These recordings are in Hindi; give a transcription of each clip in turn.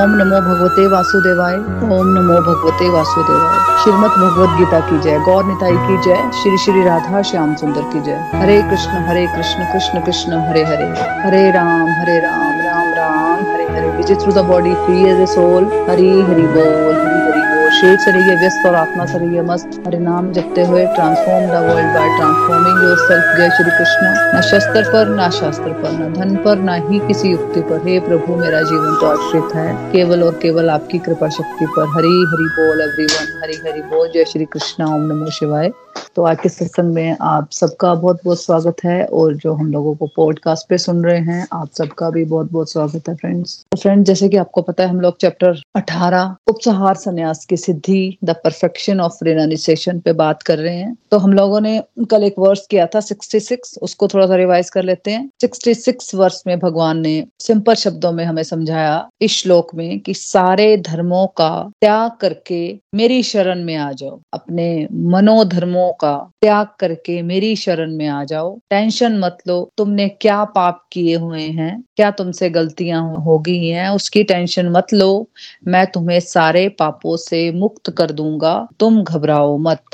ओम नमो भगवते वासुदेवाय। ओम नमो भगवते वासुदेवाय। श्रीमद भगवत गीता की जय। गौर निताई की जय। श्री श्री राधा श्याम सुंदर की जय। Hare Krishna Hare Krishna Krishna Krishna, Hare Hare. Hare Ram Hare Ram Ram Ram, Hare Hare. Visit through the body free as a soul Hari Hari बोल। हरि हरि बोल से रहिए व्यस्त और आत्मा से रहिए मस्त हरे नाम जपते हुए transform the world by transforming yourself जय श्री कृष्ण। न शस्त्र पर, न शास्त्र पर, न धन पर, न ही किसी युक्ति पर। हे प्रभु, मेरा जीवन तो आश्रित है। केवल और केवल आपकी कृपा शक्ति पर। हरी हरि बोल एवरी वन हरी हरि बोल। जय श्री कृष्ण। ओम नमो शिवाय। तो आज के सत्संग में आप सबका बहुत बहुत स्वागत है और जो हम लोगों को पॉडकास्ट पे सुन रहे हैं, आप सबका भी बहुत बहुत स्वागत है फ्रेंड्स तो फ्रेंड्स जैसे कि आपको पता है, हम लोग चैप्टर 18 उपसहार संन्यास की सिद्धि द परफेक्शन ऑफ़ रिनाइजेशन पे बात कर रहे हैं। तो हम लोगों ने, कल एक वर्ष किया था 66 उसको थोड़ा सा रिवाइज कर लेते हैं। 66 वर्ष में भगवान ने सिंपल शब्दों में हमें समझाया इस श्लोक में कि सारे धर्मों का त्याग करके मेरी शरण में आ जाओ। अपने मनोधर्मों का त्याग करके मेरी शरण में आ जाओ। टेंशन मत लो, तुमने क्या पाप किए हुए हैं? क्या तुमसे गलतियाँ हो गई हैं? उसकी टेंशन मत लो। मैं तुम्हें सारे पापों से मुक्त कर दूँगा। तुम घबराओ मत।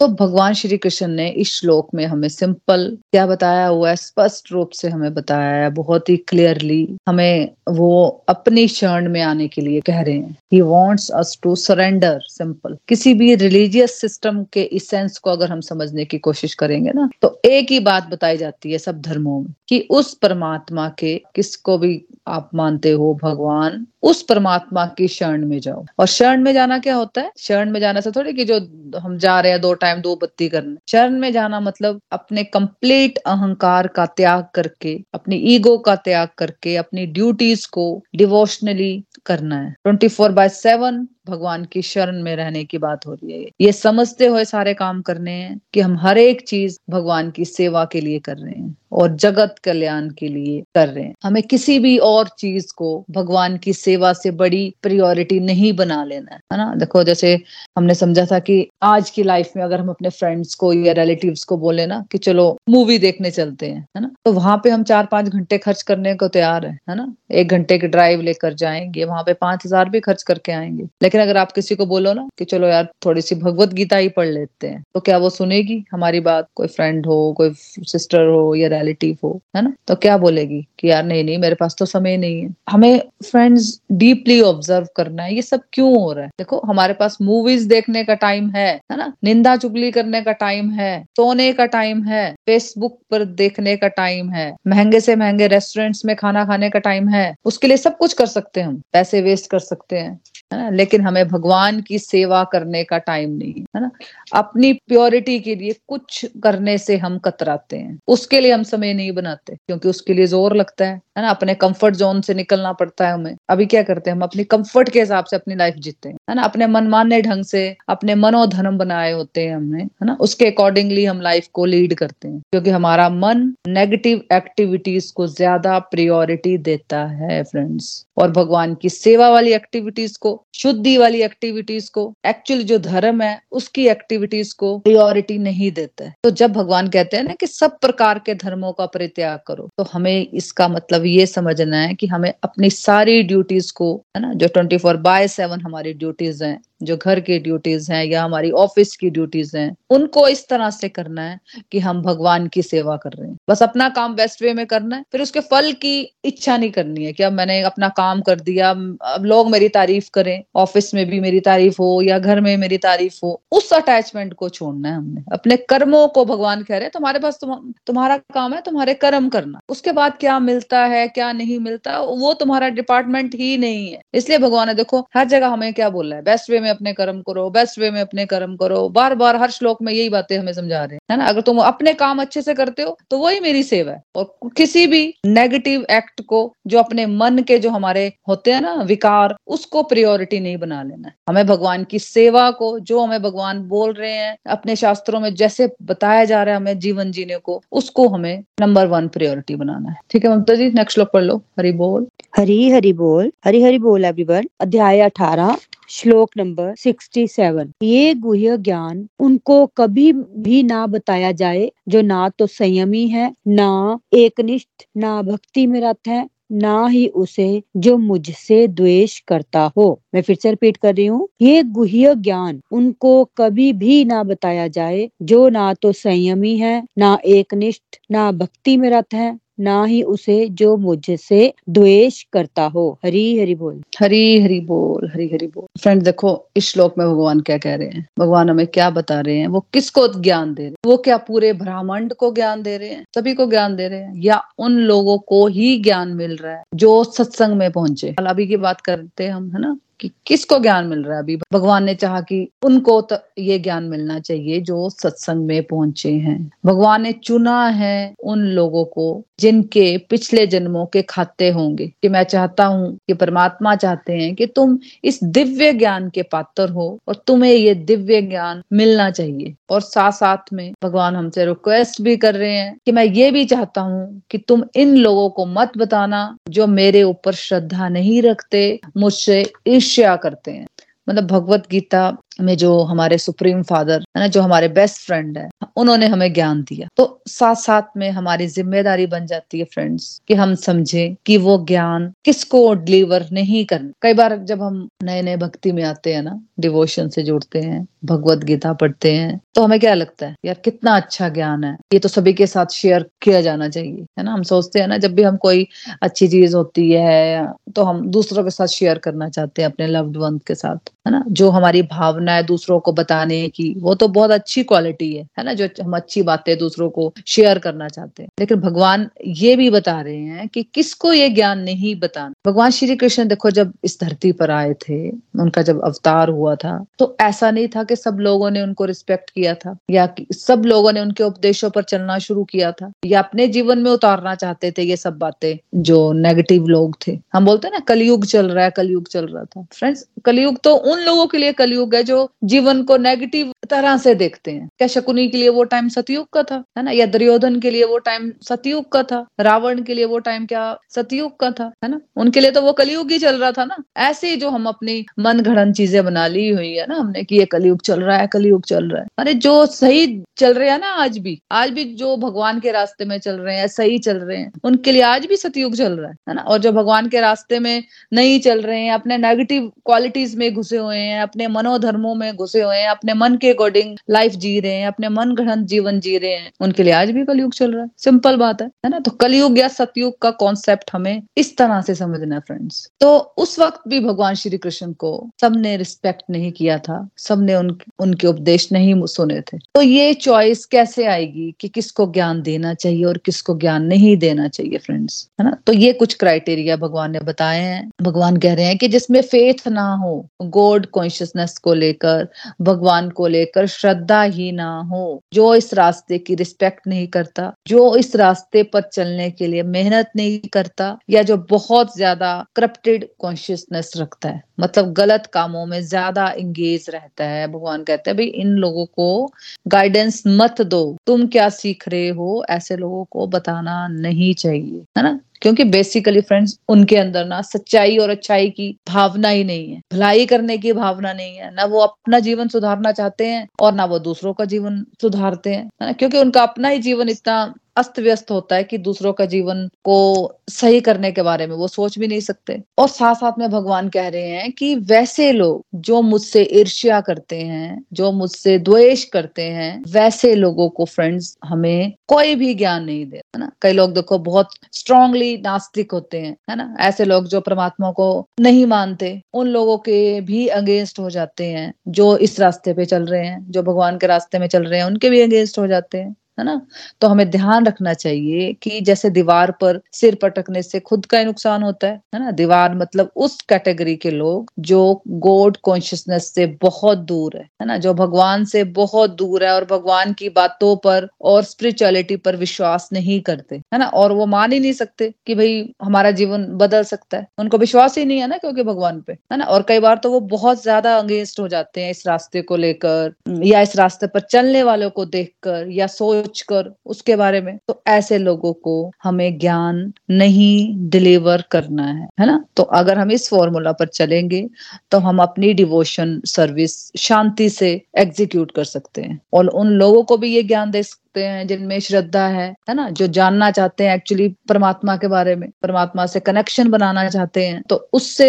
तो भगवान श्री कृष्ण ने इस श्लोक में हमें सिंपल क्या बताया हुआ है, स्पष्ट रूप से हमें बताया है, बहुत ही क्लियरली हमें वो अपनी शरण में आने के लिए कह रहे हैं। He wants us to surrender simple किसी भी रिलीजियस सिस्टम के इसेंस को अगर हम समझने की कोशिश करेंगे ना तो एक ही बात बताई जाती है सब धर्मों में कि उस परमात्मा के किसको भी आप मानते हो, भगवान उस परमात्मा की शरण में जाओ। और शरण में जाना क्या होता है? शरण में जाना से थोड़ी कि जो हम जा रहे हैं दो टाइम दो बत्ती करने। शरण में जाना मतलब अपने कंप्लीट अहंकार का त्याग करके, अपनी ईगो का त्याग करके, अपनी ड्यूटीज़ को डिवोशनली करना है। ट्वेंटी फोर बाय सेवन भगवान की शरण में रहने की बात हो रही है ये समझते हुए सारे काम करने हैं कि हम हर एक चीज़ भगवान की सेवा के लिए कर रहे हैं और जगत कल्याण के लिए कर रहे हैं। हमें किसी भी और चीज़ को भगवान की सेवा से बड़ी प्रायोरिटी नहीं बना लेना है ना? देखो, जैसे हमने समझा था कि आज की लाइफ में अगर हम अपने फ्रेंड्स को या रिलेटिव्स को बोले ना कि चलो मूवी देखने चलते हैं, है ना? तो वहाँ पे हम चार पाँच घंटे खर्च करने को तैयार है है ना? एक घंटे की ड्राइव लेकर जाएँगे, वहाँ पे पाँच हज़ार भी खर्च करके आएँगे। लेकिन अगर आप किसी को बोलो ना कि चलो यार थोड़ी सी भगवत गीता ही पढ़ लेते हैं तो क्या वो सुनेगी हमारी बात? कोई फ्रेंड हो, कोई सिस्टर हो या रिलेटिव हो, है ना? तो क्या बोलेगी कि यार, नहीं नहीं, मेरे पास तो समय नहीं है। हमें फ्रेंड्स डीपली ऑब्ज़र्व करना है, ये सब क्यों हो रहा है? देखो, हमारे पास मूवीज़ देखने का टाइम है है ना? निंदा चुगली करने का टाइम है, सोने का टाइम है फेसबुक पर देखने का टाइम है, महँगे से महँगे रेस्टोरेंट्स में खाना खाने का टाइम है, उसके लिए सब कुछ कर सकते हैं हम, पैसे वेस्ट कर सकते हैं। है ना? लेकिन हमें भगवान की सेवा करने का टाइम नहीं है ना? अपनी प्योरिटी के लिए कुछ करने से हम कतराते हैं। उसके लिए हम समय नहीं बनाते, क्योंकि उसके लिए ज़ोर लगता है है ना? अपने कंफर्ट जोन से निकलना पड़ता है हमें। अभी क्या करते हैं? हम अपनी कंफर्ट के हिसाब से अपनी लाइफ जीते हैं, है ना? अपने मनमान्य ढंग से, अपने मनोधर्म बनाए होते हैं हमने, है ना? उसके अकॉर्डिंगली हम लाइफ को लीड करते हैं, क्योंकि हमारा मन नेगेटिव एक्टिविटीज़ को ज़्यादा प्रियोरिटी देता है फ्रेंड्स और भगवान की सेवा वाली एक्टिविटीज़ को शुद्धि वाली एक्टिविटीज़ को एक्चुअली जो धर्म है, उसकी एक्टिविटीज़ को प्रियोरिटी नहीं देते। तो जब भगवान कहते हैं ना कि सब प्रकार के धर्मों का परित्याग करो तो हमें इसका मतलब ये समझना है कि हमें अपनी सारी ड्यूटीज़ को, है ना, जो ट्वेंटी फोर बाय सेवन हमारी ड्यूटीज़ हैं, जो घर की ड्यूटीज़ हैं या हमारी ऑफ़िस की ड्यूटीज़ हैं, उनको इस तरह से करना है कि हम भगवान की सेवा कर रहे हैं। बस अपना काम बेस्ट वे में करना है, फिर उसके फल की इच्छा नहीं करनी है कि अब मैंने अपना काम कर दिया अब लोग मेरी तारीफ़ करें ऑफ़िस में भी मेरी तारीफ़ हो या घर में मेरी तारीफ़ हो उस अटैचमेंट को छोड़ना है हमने। अपने कर्मों को भगवान कह रहे हैं तुम्हारे पास तुम, तुम्हारा काम है तुम्हारे कर्म करना। उसके बाद क्या मिलता है क्या नहीं मिलता वो तुम्हारा डिपार्टमेंट ही नहीं है। इसलिए भगवान ने देखो हर जगह हमें क्या बोल है? बेस्ट वे में अपने कर्म करो बेस्ट वे में अपने कर्म करो बार बार हर श्लोक में यही बातें हमें समझा रहे हैं ना? अगर तुम अपने काम अच्छे से करते हो तो वही मेरी सेवा है। और किसी भी नेगेटिव एक्ट को जो अपने मन के जो हमारे होते हैं ना विकार उसको प्रियोरिटी नहीं बना लेना। हमें भगवान की सेवा को, जो हमें भगवान बोल रहे हैं, अपने शास्त्रों में जैसे बताया जा रहा है हमें जीवन जीने को, उसको हमें नंबर वन प्रियोरिटी बनाना है। ठीक है ममता जी नेक्स्ट श्लोक पढ़ लो। हरी बोल। हरी हरी बोल। हरी हरी बोल एवरीवन अध्याय अठारह, श्लोक नंबर सिक्सटी सेवन ये गुह्य ज्ञान उनको कभी भी ना बताया जाए, जो ना तो संयमी है, ना एकनिष्ठ, ना भक्ति में रत है ना ही उसे जो मुझसे द्वेष करता हो। मैं फिर से रिपीट कर रही हूँ। ये गुह्य ज्ञान उनको कभी भी ना बताया जाए, जो ना तो संयमी है, ना एकनिष्ठ, ना भक्ति में रथ है। ना ही उसे जो मुझसे द्वेष करता हो। हरी हरि बोल। हरी हरि बोल, हरी हरि बोल। फ्रेंड देखो, इस श्लोक में भगवान क्या कह रहे हैं? भगवान हमें क्या बता रहे हैं? वो किसको ज्ञान दे रहे हैं? वो क्या पूरे ब्रह्मांड को ज्ञान दे रहे हैं? सभी को ज्ञान दे रहे हैं? या उन लोगों को ही ज्ञान मिल रहा है जो सत्संग में पहुँचे? अभी की बात करते हम, है ना? कि किसको ज्ञान मिल रहा है अभी? भगवान ने चाहा कि उनको तो ये ज्ञान मिलना चाहिए जो सत्संग में पहुँचे हैं। भगवान ने चुना है उन लोगों को जिनके पिछले जन्मों के खाते होंगे। कि मैं चाहता हूँ कि परमात्मा चाहते हैं कि तुम इस दिव्य ज्ञान के पात्र हो और तुम्हें ये दिव्य ज्ञान मिलना चाहिए। और साथ साथ में भगवान हमसे रिक्वेस्ट भी कर रहे हैं कि मैं ये भी चाहता हूँ कि तुम इन लोगों को मत बताना जो मेरे ऊपर श्रद्धा नहीं रखते, मुझसे ईर्ष्या करते हैं। मतलब भगवत गीता में जो हमारे सुप्रीम फादर है ना, जो हमारे बेस्ट फ्रेंड है, उन्होंने हमें ज्ञान दिया। तो साथ साथ में हमारी ज़िम्मेदारी बन जाती है फ्रेंड्स कि हम समझे कि वो ज्ञान किसको डिलीवर नहीं करना। कई बार जब हम नए नए भक्ति में आते हैं ना डिवोशन से जुड़ते हैं, भगवत गीता पढ़ते हैं तो हमें क्या लगता है? यार, कितना अच्छा ज्ञान है। ये तो सभी के साथ शेयर किया जाना चाहिए, है ना? हम सोचते हैं ना, जब भी हम कोई अच्छी चीज़ होती है तो हम दूसरों के साथ शेयर करना चाहते हैं, अपने लव्ड वन के साथ। है ना? जो हमारी भावना है दूसरों को बताने की, वो तो बहुत अच्छी क्वालिटी है है ना? जो हम अच्छी बातें दूसरों को शेयर करना चाहते हैं। लेकिन भगवान ये भी बता रहे हैं कि किसको ये ज्ञान नहीं बताना। भगवान श्री कृष्ण देखो, जब इस धरती पर आए थे, उनका जब अवतार हुआ था तो ऐसा नहीं था कि सब लोगों ने उनको रिस्पेक्ट किया था, या सब लोगों ने उनके उपदेशों पर चलना शुरू किया था, या अपने जीवन में उतारना चाहते थे ये सब बातें, जो नेगेटिव लोग थे। हम बोलते हैं ना, कलयुग चल रहा है, कलयुग चल रहा था। फ्रेंड्स कलयुग तो उन लोगों के लिए कलयुग है जो जीवन को नेगेटिव तरह से देखते हैं। क्या शकुनी के लिए वो टाइम सतयुग का था, है ना? या दुर्योधन के लिए वो टाइम सतयुग का था, रावण के लिए वो टाइम क्या सतयुग का था, है ना? उनके लिए तो वो कलयुग ही चल रहा था ना। ऐसे जो हम अपनी मन घड़न चीज़ें बना ली हुई है ना हमने, की ये कलयुग चल रहा है, कलयुग चल रहा है। अरे जो सही चल रहे हैं ना आज भी आज भी जो भगवान के रास्ते में चल रहे हैं, सही चल रहे हैं, उनके लिए आज भी सतयुग चल रहा है है ना? और जो भगवान के रास्ते में नहीं चल रहे हैं, अपने नेगेटिव क्वालिटीज में घुसे हुए हैं अपने मनोधर्मों में घुसे हुए हैं अपने मन के अकॉर्डिंग लाइफ जी रहे हैं अपने मन गढ़ जीवन जी रहे हैं। उनके लिए आज भी कलयुग चल रहा है। सिंपल बात है है ना? तो कलयुग या सतयुग का कॉन्सेप्ट हमें इस तरह से समझना फ्रेंड्स तो उस वक्त भी भगवान श्री कृष्ण को सबने रिस्पेक्ट नहीं किया था सबने उन, उनके उपदेश नहीं सुने थे। तो ये चॉइस कैसे आएगी कि किसको ज्ञान देना चाहिए और किसको ज्ञान नहीं देना चाहिए फ्रेंड्स है ना? तो ये कुछ क्राइटेरिया भगवान ने बताए हैं। भगवान कह रहे हैं कि जिसमें फेथ ना हो गॉड कॉन्शियसनेस को लेकर, भगवान को लेकर श्रद्धा ही ना हो। जो इस रास्ते की रिस्पेक्ट नहीं करता, जो इस रास्ते पर चलने के लिए मेहनत नहीं करता, या जो बहुत ज़्यादा करप्टेड कॉन्शियसनेस रखता है मतलब गलत कामों में ज़्यादा इंगेज रहता है, भगवान कहते हैं, भाई, इन लोगों को गाइडेंस मत दो। तुम क्या सीख रहे हो? ऐसे लोगों को बताना नहीं चाहिए। है ना? क्योंकि बेसिकली फ्रेंड्स उनके अंदर ना सच्चाई और अच्छाई की भावना ही नहीं है। भलाई करने की भावना नहीं है। ना वो अपना जीवन सुधारना चाहते हैं और ना वो दूसरों का जीवन सुधारते हैं ना? क्योंकि उनका अपना ही जीवन इतना अस्त व्यस्त होता है कि दूसरों का जीवन को सही करने के बारे में, वो सोच भी नहीं सकते। और साथ साथ में भगवान कह रहे हैं कि वैसे लोग जो मुझसे ईर्ष्या करते हैं, जो मुझसे द्वेष करते हैं, वैसे लोगों को फ्रेंड्स हमें कोई भी ज्ञान नहीं दे है ना? कई लोग देखो बहुत स्ट्रांगली नास्तिक होते हैं, है ना? ऐसे लोग जो परमात्मा को नहीं मानते, उन लोगों के भी अगेंस्ट हो जाते हैं, जो इस रास्ते पे चल रहे हैं, जो भगवान के रास्ते में चल रहे हैं, उनके भी अगेंस्ट हो जाते हैं। है ना? तो हमें ध्यान रखना चाहिए कि जैसे दीवार पर सिर पटकने से खुद का ही नुकसान होता है है ना? दीवार मतलब उस कैटेगरी के लोग जो गॉड कॉन्शियसनेस से बहुत दूर है है ना? जो भगवान से बहुत दूर है और भगवान की बातों पर और स्पिरिचुअलिटी पर विश्वास नहीं करते, है ना? और वो मान ही नहीं सकते कि भाई हमारा जीवन बदल सकता है। उनको विश्वास ही नहीं है ना क्योंकि भगवान पे, है ना? और कई बार तो वो बहुत ज़्यादा अगेंस्ट हो जाते हैं इस रास्ते को लेकर, या इस रास्ते पर चलने वालों को देखकर, या सोच सोच कर उसके बारे में। तो ऐसे लोगों को हमें ज्ञान नहीं डिलीवर करना है है ना? तो अगर हम इस फॉर्मूला पर चलेंगे तो हम अपनी डिवोशन सर्विस शांति से एग्जीक्यूट कर सकते हैं। और उन लोगों को भी ये ज्ञान दे सकते हैं, जिनमें श्रद्धा है है ना? जो जानना चाहते हैं एक्चुअली परमात्मा के बारे में, परमात्मा से कनेक्शन बनाना चाहते हैं तो उससे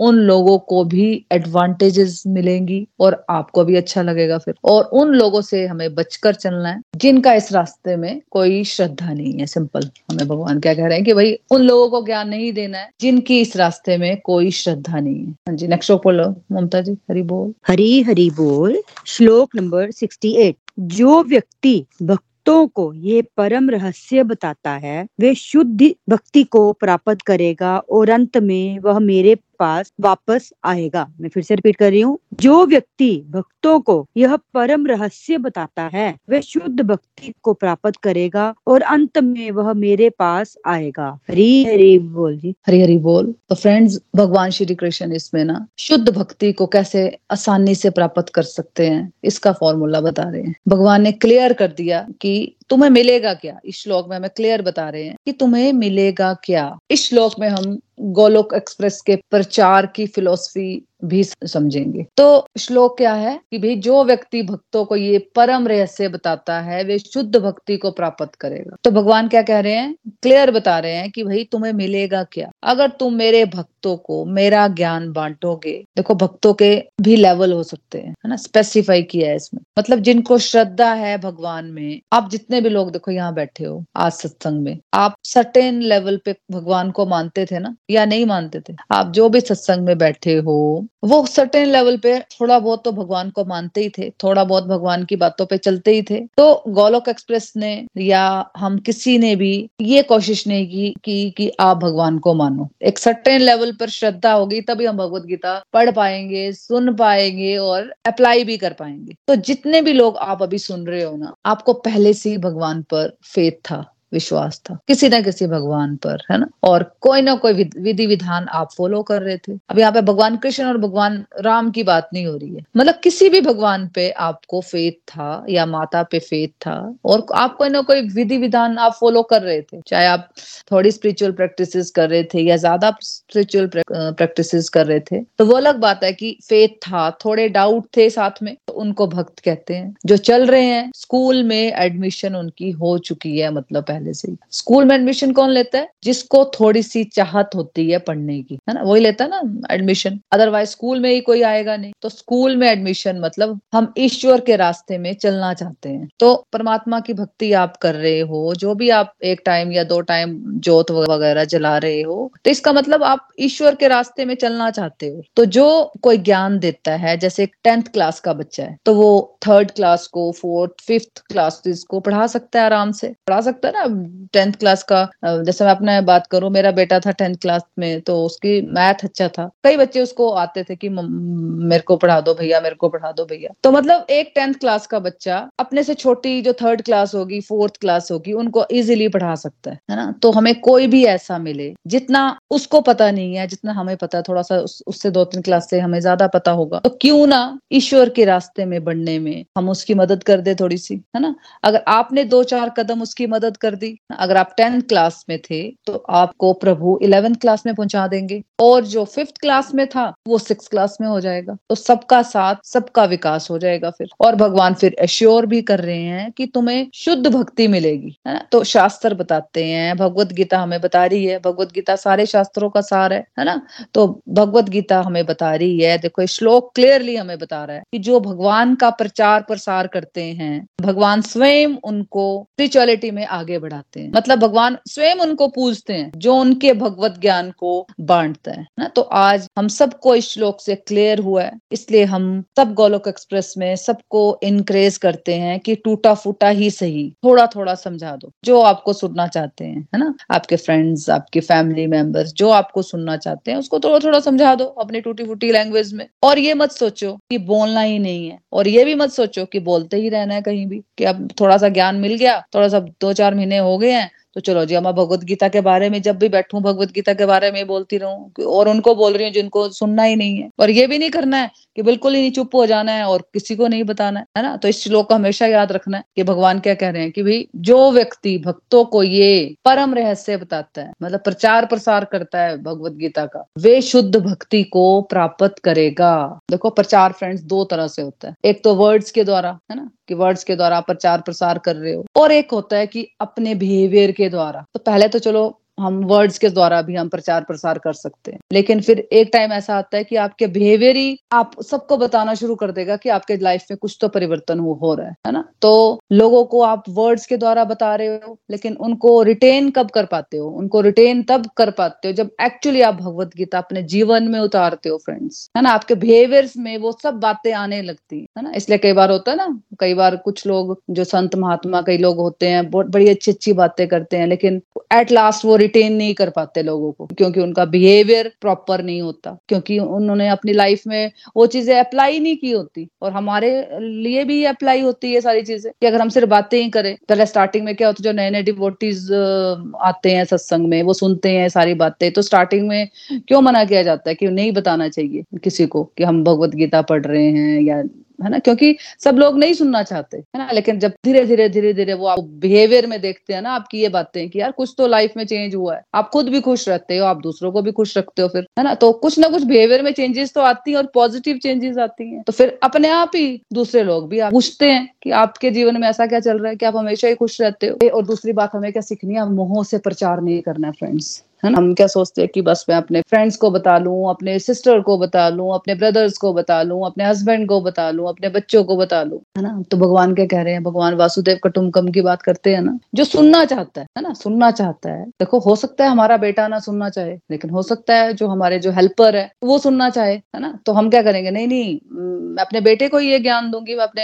उन लोगों को भी एडवांटेजेस मिलेंगी और आपको भी अच्छा लगेगा फिर। और उन लोगों से हमें बचकर चलना है, जिनका इस रास्ते में कोई श्रद्धा नहीं है सिंपल हमें भगवान क्या कह रहे हैं कि भाई, उन लोगों को ज्ञान नहीं देना है, जिनकी इस रास्ते में कोई श्रद्धा नहीं है। हाँ जी नेक्स्ट बोलो ममता जी, हरी बोल। हरी हरी बोल, श्लोक नंबर सिक्सटी एट जो व्यक्ति भक्तों को ये परम रहस्य बताता है, वे शुद्ध भक्ति को प्राप्त करेगा और अंत में वह मेरे पास वापस आएगा। मैं फिर से रिपीट कर रही हूँ। जो व्यक्ति भक्तों को यह परम रहस्य बताता है, वह शुद्ध भक्ति को प्राप्त करेगा और अंत में वह मेरे पास आएगा। हरी हरी बोल जी। हरी हरी बोल। तो फ्रेंड्स भगवान श्री कृष्ण इसमें ना शुद्ध भक्ति को कैसे आसानी से प्राप्त कर सकते हैं, इसका फॉर्मूला बता रहे हैं। भगवान ने क्लियर कर दिया कि तुम्हें मिलेगा क्या? इस श्लोक में हमें क्लियर बता रहे हैं कि तुम्हें मिलेगा क्या? इस श्लोक में हम गोलोक एक्सप्रेस के प्रचार की फिलोसफी भी समझेंगे। तो श्लोक क्या है कि भाई जो व्यक्ति भक्तों को ये परम रहस्य बताता है, वे शुद्ध भक्ति को प्राप्त करेगा। तो भगवान क्या कह रहे हैं? क्लियर बता रहे हैं कि भाई तुम्हें मिलेगा क्या? अगर तुम मेरे भक्तों को मेरा ज्ञान बांटोगे, देखो भक्तों के भी लेवल हो सकते हैं, है ना? स्पेसिफाई किया है इसमें। मतलब जिनको श्रद्धा है भगवान में, आप जितने भी लोग देखो यहाँ बैठे हो आज सत्संग में, आप सर्टेन लेवल पे भगवान को मानते थे ना? या नहीं मानते थे? आप जो भी सत्संग में बैठे हो वो सर्टेन लेवल पे थोड़ा बहुत तो भगवान को मानते ही थे थोड़ा बहुत भगवान की बातों पे चलते ही थे। तो गोलोक एक्सप्रेस ने या हम किसी ने भी ये कोशिश नहीं की कि, कि आप भगवान को मानो। एक सर्टेन लेवल पर श्रद्धा होगी तभी हम भगवत गीता पढ़ पाएँगे सुन पाएँगे और अप्लाई भी कर पाएँगे। तो जितने भी लोग आप अभी सुन रहे हो ना आपको पहले से ही भगवान पर फेथ था। विश्वास था। किसी न किसी भगवान पर, है ना? और कोई ना कोई विधि विधान आप फॉलो कर रहे थे। अब यहाँ पे भगवान कृष्ण और भगवान राम की बात नहीं हो रही है। मतलब किसी भी भगवान पे आपको फेथ था या माता पे फेथ था, और आप कोई ना कोई विधि विधान आप फॉलो कर रहे थे। चाहे आप थोड़ी स्पिरिचुअल प्रैक्टिस कर रहे थे या ज़्यादा स्पिरिचुअल प्रैक्टिस कर रहे थे तो वो अलग बात है कि फेथ था, थोड़े डाउट थे साथ में तो उनको भक्त कहते हैं। जो चल रहे हैं स्कूल में एडमिशन उनकी हो चुकी है मतलब पहले। पहले से स्कूल में एडमिशन कौन लेता है? जिसको थोड़ी सी चाहत होती है पढ़ने की, है ना? वही लेता है ना एडमिशन अदरवाइज़ स्कूल में ही कोई आएगा नहीं। तो स्कूल में एडमिशन मतलब हम ईश्वर के रास्ते में चलना चाहते हैं। तो परमात्मा की भक्ति आप कर रहे हो, जो भी आप एक टाइम या दो टाइम जोत वगैरह जला रहे हो तो इसका मतलब आप ईश्वर के रास्ते में चलना चाहते हो। तो जो कोई ज्ञान देता है, जैसे टेंथ क्लास का बच्चा है तो वो थर्ड क्लास को फोर्थ फिफ्थ क्लास को पढ़ा सकता है आराम से। पढ़ा सकता है ना? टेंथ क्लास का जैसे मैं अपना बात करूँ मेरा बेटा था टेंथ क्लास में तो उसकी मैथ अच्छा था। कई बच्चे उसको आते थे कि मेरे को पढ़ा दो भैया मेरे को पढ़ा दो भैया। तो मतलब एक टेंथ क्लास का बच्चा अपने से छोटी जो थर्ड क्लास होगी फोर्थ क्लास होगी उनको इजिली पढ़ा सकता है है ना? तो हमें कोई भी ऐसा मिले जितना उसको पता नहीं है जितना हमें पता है थोड़ा सा उस, उससे दो तीन क्लास से हमें ज़्यादा पता होगा तो क्यों ना ईश्वर के रास्ते में बढ़ने में हम उसकी मदद कर दे थोड़ी सी है ना? अगर आपने दो चार कदम उसकी मदद कर दी। अगर आप टेंथ क्लास में थे तो आपको प्रभु इलेवेंथ क्लास में पहुँचा देंगे। और जो फिफ्थ क्लास में था, वो सिक्स क्लास में हो जाएगा। तो सबका साथ, सबका विकास हो जाएगा फिर। और भगवान फिर एश्योर भी कर रहे हैं कि तुम्हें शुद्ध भक्ति मिलेगी, है ना? तो शास्त्र बताते हैं, भगवत गीता हमें बता रही है। भगवत गीता सारे शास्त्रों का सार है है ना? तो भगवत गीता हमें बता रही है। देखो श्लोक क्लियरली हमें बता रहा है कि जो भगवान का प्रचार प्रसार करते हैं, भगवान स्वयं उनको स्पिरिचुअलिटी में आगे बढ़ाते हैं। मतलब भगवान स्वयं उनको पूजते हैं, जो उनके भगवत ज्ञान को बांटता है, ना? तो आज हम सबको इस श्लोक से क्लियर हुआ है। इसलिए हम सब गोलोक एक्सप्रेस में सबको इनक्रेज करते हैं कि टूटा फूटा ही सही थोड़ा थोड़ा समझा दो, जो आपको सुनना चाहते हैं, है ना? आपके फ्रेंड्स आपके फैमिली मेंबर्स जो आपको सुनना चाहते हैं, उसको थोड़ा थोड़ा समझा दो अपनी टूटी फूटी लैंग्वेज में। और ये मत सोचो कि बोलना ही नहीं है, और ये भी मत सोचो कि बोलते ही रहना है कहीं भी, कि अब थोड़ा सा ज्ञान मिल गया थोड़ा सा दो चार महीने हो गए हैं। तो चलो जी मैं भगवत गीता के बारे में जब भी बैठू, भगवत गीता के बारे में बोलती रहूँ और उनको बोल रही हूँ जिनको सुनना ही नहीं है। और ये भी नहीं करना है कि बिल्कुल ही नहीं चुप हो जाना है और किसी को नहीं बताना है ना? तो इस श्लोक को हमेशा याद रखना है कि भगवान क्या कह रहे हैं कि भाई, जो व्यक्ति भक्तों को ये परम रहस्य बताता है मतलब प्रचार प्रसार करता है भगवत गीता का, वे शुद्ध भक्ति को प्राप्त करेगा। देखो, प्रचार फ्रेंड्स दो तरह से होता है। एक तो वर्ड्स के द्वारा, है ना? कि वर्ड्स के द्वारा प्रचार प्रसार कर रहे हो। और एक होता है कि अपने बिहेवियर के द्वारा। तो पहले तो चलो हम वर्ड्स के द्वारा भी हम प्रचार प्रसार कर सकते हैं। लेकिन फिर एक टाइम ऐसा आता है कि आपके बिहेवियर ही आप सबको बताना शुरू कर देगा कि आपके लाइफ में कुछ तो परिवर्तन हो, हो रहा है है ना? तो लोगों को आप वर्ड्स के द्वारा बता रहे हो लेकिन उनको रिटेन कब कर पाते हो? उनको रिटेन तब कर पाते हो जब एक्चुअली आप भगवत गीता अपने जीवन में उतारते हो फ्रेंड्स है ना? आपके बिहेवियर्स में वो सब बातें आने लगती है ना? इसलिए कई बार होता है ना कई बार कुछ लोग जो संत महात्मा कई लोग होते हैं बड़ी अच्छी अच्छी बातें करते हैं लेकिन एट लास्ट वो नहीं कर पाते लोगों को, क्योंकि उनका बिहेवियर प्रॉपर नहीं होता, क्योंकि उन्होंने अपनी लाइफ में वो चीज़ें अप्लाई नहीं की होती, और हमारे लिए भी अप्लाई होती है सारी चीज़ें, कि अगर हम सिर्फ़ बातें ही करें, पहले स्टार्टिंग में क्या होता है, जो नए नए डिवोटीज आते हैं सत्संग में, वो सुनते हैं सारी बातें तो स्टार्टिंग में क्यों मना किया जाता है कि नहीं बताना चाहिए किसी को, कि हम भगवत गीता पढ़ रहे हैं या है ना? क्योंकि सब लोग नहीं सुनना चाहते, है ना? लेकिन जब धीरे धीरे धीरे धीरे वो आप बिहेवियर में देखते हैं ना, आपकी ये बातें कि यार कुछ तो लाइफ में चेंज हुआ है। आप खुद भी खुश रहते हो, आप दूसरों को भी खुश रखते हो फिर, है ना? तो कुछ ना कुछ बिहेवियर में चेंजेस तो आती है और पॉजिटिव चेंजेस आती है। तो फिर अपने आप ही दूसरे लोग भी आप पूछते हैं कि आपके जीवन में ऐसा क्या चल रहा है कि आप हमेशा ही खुश रहते हो? और दूसरी बात, हमें क्या सीखनी है? मोह से प्रचार नहीं करना है फ्रेंड्स है ना? हम क्या सोचते हैं कि बस मैं अपने फ्रेंड्स को बता लूँ, अपने सिस्टर को बता लूँ, अपने ब्रदर्स को बता लूँ, अपने हस्बैंड को बता लूँ, अपने बच्चों को बता लूँ, है ना? तो भगवान क्या कह रहे हैं? भगवान वासुदेव कटुमकम की बात करते हैं ना, जो सुनना चाहता है है ना? सुनना चाहता है। देखो, हो सकता है हमारा बेटा ना सुनना चाहे, लेकिन हो सकता है जो हमारे जो हेल्पर है, वो सुनना चाहे, है ना? तो हम क्या करेंगे? नहीं नहीं, मैं अपने बेटे को ये ज्ञान दूँगी, मैं अपने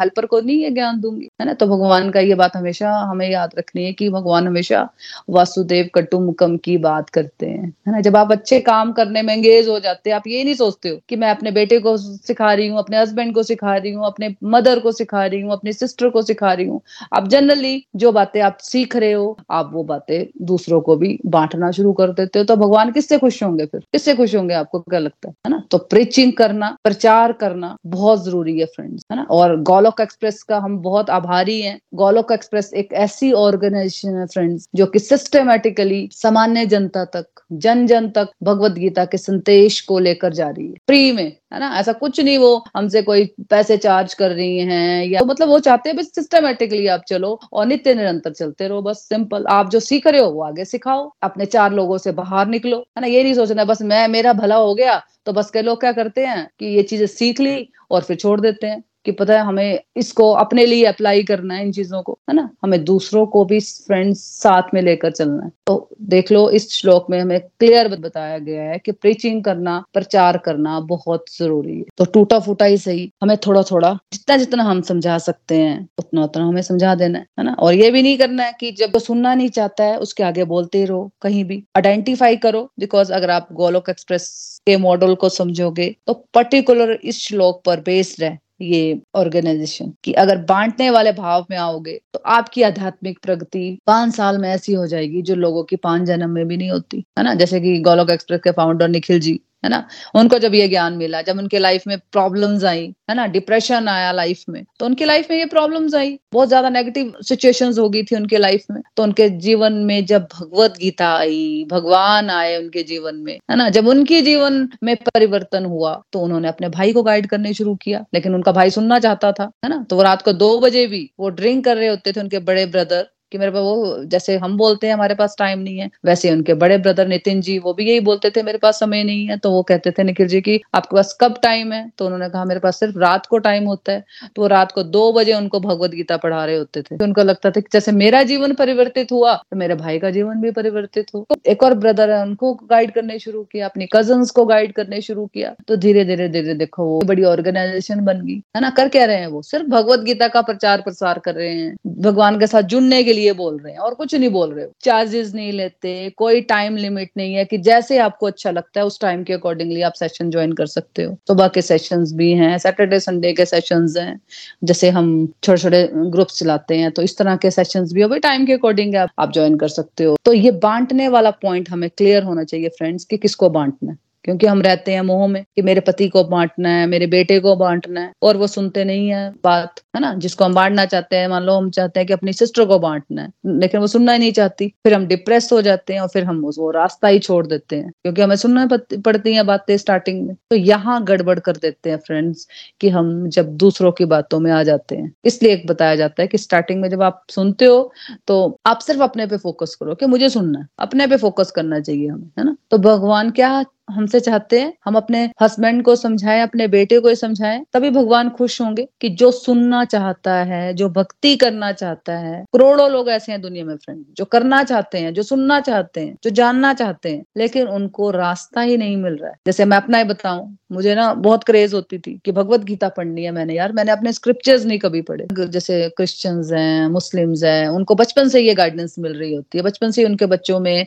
हेल्पर को नहीं ये ज्ञान दूँगी, है ना? तो भगवान का ये बात हमेशा हमें याद रखनी है कि भगवान हमेशा वासुदेव कटुमकम की बात करते हैं, है ना? जब आप अच्छे काम करने में एंगेज हो जाते हैं, आप ये नहीं सोचते हो कि मैं अपने बेटे को सिखा रही हूँ, अपने हस्बैंड को सिखा रही हूँ, अपने मदर को सिखा रही हूँ, अपनी सिस्टर को सिखा रही हूँ। आप जनरली जो बातें आप सीख रहे हो, आप वो बातें दूसरों को भी बांटना शुरू कर देते हो तो भगवान किससे खुश होंगे फिर? किससे खुश होंगे आपको क्या लगता है है ना? तो प्रीचिंग करना, प्रचार करना बहुत ज़रूरी है फ्रेंड्स है ना? और गोलोक एक्सप्रेस का हम बहुत आभारी हैं। गोलोक एक्सप्रेस एक ऐसी ऑर्गेनाइजेशन है फ्रेंड्स जो कि सिस्टमेटिकली सामान्य जनता तक, जन जन तक भगवत गीता के संदेश को लेकर जा रही है। फ्री में, है ना? ऐसा कुछ नहीं वो हमसे कोई पैसे चार्ज कर रही हैं या तो मतलब वो चाहते हैं बस सिस्टमेटिकली आप चलो और नित्य निरंतर चलते रहो, बस सिंपल आप जो सीख रहे हो वो आगे सिखाओ, अपने चार लोगों से बाहर निकलो। है ना? ये नहीं सोचना, बस मैं, मेरा भला हो गया तो बस कई लोग क्या करते हैं? कि ये चीज़ें सीख ली और फिर छोड़ देते हैं। कि पता है हमें इसको अपने लिए अप्लाई करना है इन चीज़ों को, है ना? हमें दूसरों को भी फ्रेंड्स साथ में लेकर चलना है। तो देख लो, इस श्लोक में हमें क्लियर बताया गया है कि प्रीचिंग करना, प्रचार करना बहुत ज़रूरी है। तो टूटा फूटा ही सही। हमें थोड़ा थोड़ा जितना जितना हम समझा सकते हैं, उतना उतना हमें समझा देना है है ना? और ये भी नहीं करना है कि जब सुनना नहीं चाहता है, उसके आगे बोलते रहो, कहीं भी। आइडेंटिफाई करो बिकॉज़ अगर आप गोलोक एक्सप्रेस के मॉडल को समझोगे तो पर्टिकुलर इस श्लोक पर बेस्ड है ये ऑर्गेनाइजेशन कि अगर बांटने वाले भाव में आओगे तो आपकी आध्यात्मिक प्रगति पाँच साल में ऐसी हो जाएगी जो लोगों की पाँच जन्म में भी नहीं होती। है ना? जैसे कि गोलोक एक्सप्रेस के फाउंडर निखिल जी। है ना? उनको जब ये ज्ञान मिला, जब उनके लाइफ में प्रॉब्लम्स आई, है ना? डिप्रेशन आया लाइफ में तो उनके लाइफ में ये प्रॉब्लम्स आई। बहुत ज़्यादा नेगेटिव सिचुएशंस हो गई थी उनके लाइफ में। तो उनके जीवन में जब भगवत गीता आई, भगवान आए उनके जीवन में, है ना? जब उनके जीवन में परिवर्तन हुआ तो उन्होंने अपने भाई को गाइड करने शुरू किया। लेकिन उनका भाई सुनना चाहता था, है ना? तो वो रात को दो बजे भी वो ड्रिंक कर रहे होते थे उनके बड़े ब्रदर कि मेरे पास वो, जैसे हम बोलते हैं हमारे पास टाइम नहीं है, वैसे उनके बड़े ब्रदर नितिन जी, वो भी यही बोलते थे, मेरे पास समय नहीं है। तो वो कहते थे निखिल जी की आपके पास कब टाइम है? तो उन्होंने कहा, मेरे पास सिर्फ़ रात को टाइम होता है। तो वो रात को दो बजे उनको भगवत गीता पढ़ा रहे होते थे। तो उनको लगता था कि जैसे मेरा जीवन परिवर्तित हुआ तो मेरे भाई का जीवन भी परिवर्तित हो। तो एक और ब्रदर है, उनको गाइड करने शुरू किया, अपनी कज़न को गाइड करने शुरू किया। तो धीरे धीरे धीरे देखो, वो बड़ी ऑर्गेनाइजेशन बन गई। है ना? कर क्या रहे हैं वो? सिर्फ़ भगवत गीता का प्रचार प्रसार कर रहे हैं। भगवान के साथ जुड़ने के लिए बोल रहे हैं और कुछ नहीं बोल रहे चार्जेस नहीं लेते कोई टाइम लिमिट नहीं है कि जैसे आपको अच्छा लगता है उस टाइम के अकॉर्डिंगली आप सेशन ज्वाइन कर सकते हो। सुबह के सेशन भी हैं सैटरडे संडे के सेशन हैं। जैसे हम छोटे छोटे ग्रुप्स चलाते हैं तो इस तरह के सेशन भी हो। भाई टाइम के अकॉर्डिंग आप, आप ज्वाइन कर सकते हो। तो ये बांटने वाला पॉइंट हमें क्लियर होना चाहिए फ्रेंड्स कि किसको बांटना है। क्योंकि हम रहते हैं मोह में कि मेरे पति को बांटना है, मेरे बेटे को बांटना है, और वो सुनते नहीं है बात, है ना? जिसको हम बांटना चाहते हैं, मान लो हम चाहते हैं कि अपनी सिस्टर को बांटना है, लेकिन वो सुनना ही नहीं चाहती। फिर हम डिप्रेस हो जाते हैं और फिर हम वो रास्ता ही छोड़ देते हैं, क्योंकि हमें सुनना पड़ती है बातें स्टार्टिंग में। तो यहाँ गड़बड़ कर देते हैं फ्रेंड्स कि हम जब दूसरों की बातों में आ जाते हैं। इसलिए एक बताया जाता है कि स्टार्टिंग में जब आप सुनते हो तो आप सिर्फ़ अपने पे फोकस करो कि मुझे सुनना है, अपने पे फोकस करना चाहिए हमें, है ना? तो भगवान क्या हमसे चाहते हैं, हम अपने हस्बैंड को समझाएँ, अपने बेटे को समझाएँ, तभी भगवान खुश होंगे कि जो सुनना चाहता है, जो भक्ति करना चाहता है, करोड़ों लोग ऐसे हैं दुनिया में फ्रेंड जो करना चाहते हैं, जो सुनना चाहते हैं, जो जानना चाहते हैं, लेकिन उनको रास्ता ही नहीं मिल रहा है। जैसे मैं अपना ही बताऊँ, मुझे ना बहुत क्रेज होती थी कि भगवत गीता पढ़नी है मैंने, यार मैंने अपने स्क्रिप्चर्स नहीं कभी पढ़े। जैसे क्रिश्चियंस हैं मुस्लिम्स हैं, उनको बचपन से ये गाइडेंस मिल रही होती है, बचपन से उनके बच्चों में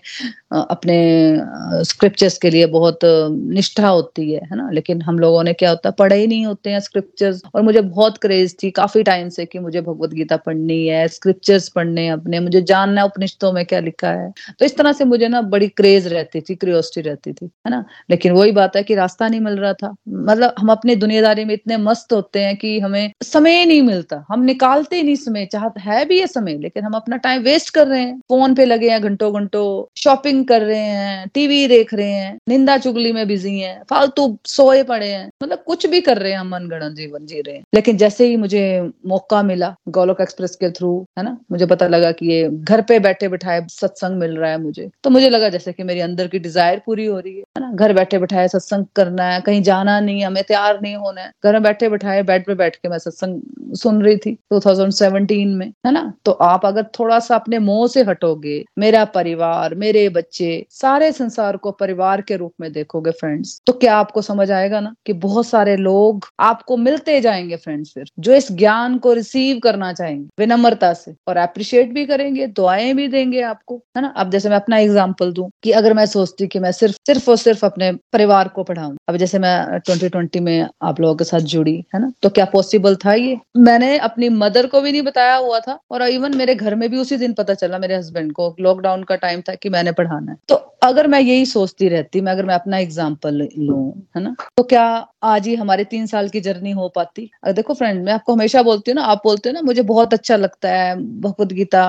अपने स्क्रिप्चर्स के लिए बहुत निष्ठा होती है है ना? लेकिन हम लोगों ने क्या होता है, पढ़े ही नहीं होते हैं स्क्रिप्चर्स और मुझे बहुत क्रेज थी काफ़ी टाइम से कि मुझे भगवत गीता पढ़नी है स्क्रिप्चर्स पढ़ने अपने, मुझे जानना है उपनिषदों में क्या लिखा है। तो इस तरह से मुझे ना बड़ी क्रेज रहती थी क्रियोसिटी रहती थी, है ना? लेकिन वही बात है कि रास्ता नहीं मिल रहा था। मतलब हम अपनी दुनियादारी में इतने मस्त होते हैं कि हमें समय नहीं मिलता। हम निकालते ही नहीं समय चाहते है भी ये समय, लेकिन हम अपना टाइम वेस्ट कर रहे हैं। फ़ोन पे लगे हैं घंटों घंटों शॉपिंग कर रहे हैं टीवी देख रहे हैं, निंदा चुगली में बिज़ी हैं, फालतू सोए पड़े हैं। मतलब कुछ भी कर रहे हैं हम मनगणन जीवन जी रहे हैं। लेकिन जैसे ही मुझे मौका मिला गोलोक एक्सप्रेस के थ्रू, है ना, मुझे पता लगा कि ये घर पे बैठे बैठाए सत्संग मिल रहा है मुझे। तो मुझे लगा जैसे कि मेरी अंदर की डिज़ायर पूरी हो रही है ना। घर बैठे बैठाए सत्संग करना है, कहीं जाना नहीं है, हमें तैयार नहीं होना है। घर में बैठे बैठाए बेड पे बैठ के मैं सत्संग सुन रही थी 2017 में, है ना। तो आप अगर थोड़ा सा अपने मोह से हटोगे, मेरा परिवार, मेरे बच्चे, सारे संसार को परिवार के रूप में देखोगे फ्रेंड्स तो क्या आपको समझ आएगा ना कि बहुत सारे लोग आपको मिलते जाएँगे फ्रेंड्स फिर, जो इस ज्ञान को रिसीव करना चाहेंगे, विनम्रता से और अप्रिशिएट भी करेंगे, दुआएँ भी देंगे आपको, है ना? अब जैसे मैं अपना एग्ज़ाम्पल दूँ कि अगर मैं सोचती कि मैं सिर्फ़ सिर्फ़ और सिर्फ़ अपने परिवार को पढ़ाऊं, अब जैसे मैं 2020 में आप लोगों के साथ जुड़ी, है ना? तो क्या पॉसिबल था ये? मैंने अपनी मदर को भी नहीं बताया हुआ था और इवन मेरे घर में भी उसी दिन पता चला, मेरे हस्बैंड को लॉकडाउन का टाइम था कि मैंने पढ़ाना है। तो अगर मैं यही सोचती रहती, मैं अगर मैं अपना एग्ज़ाम्पल लू, है ना तो क्या आज ही हमारे तीन साल की जर्नी हो पाती? अगर देखो फ्रेंड मैं आपको हमेशा बोलती हूँ ना, आप बोलते हो ना, मुझे बहुत अच्छा लगता है भगवत गीता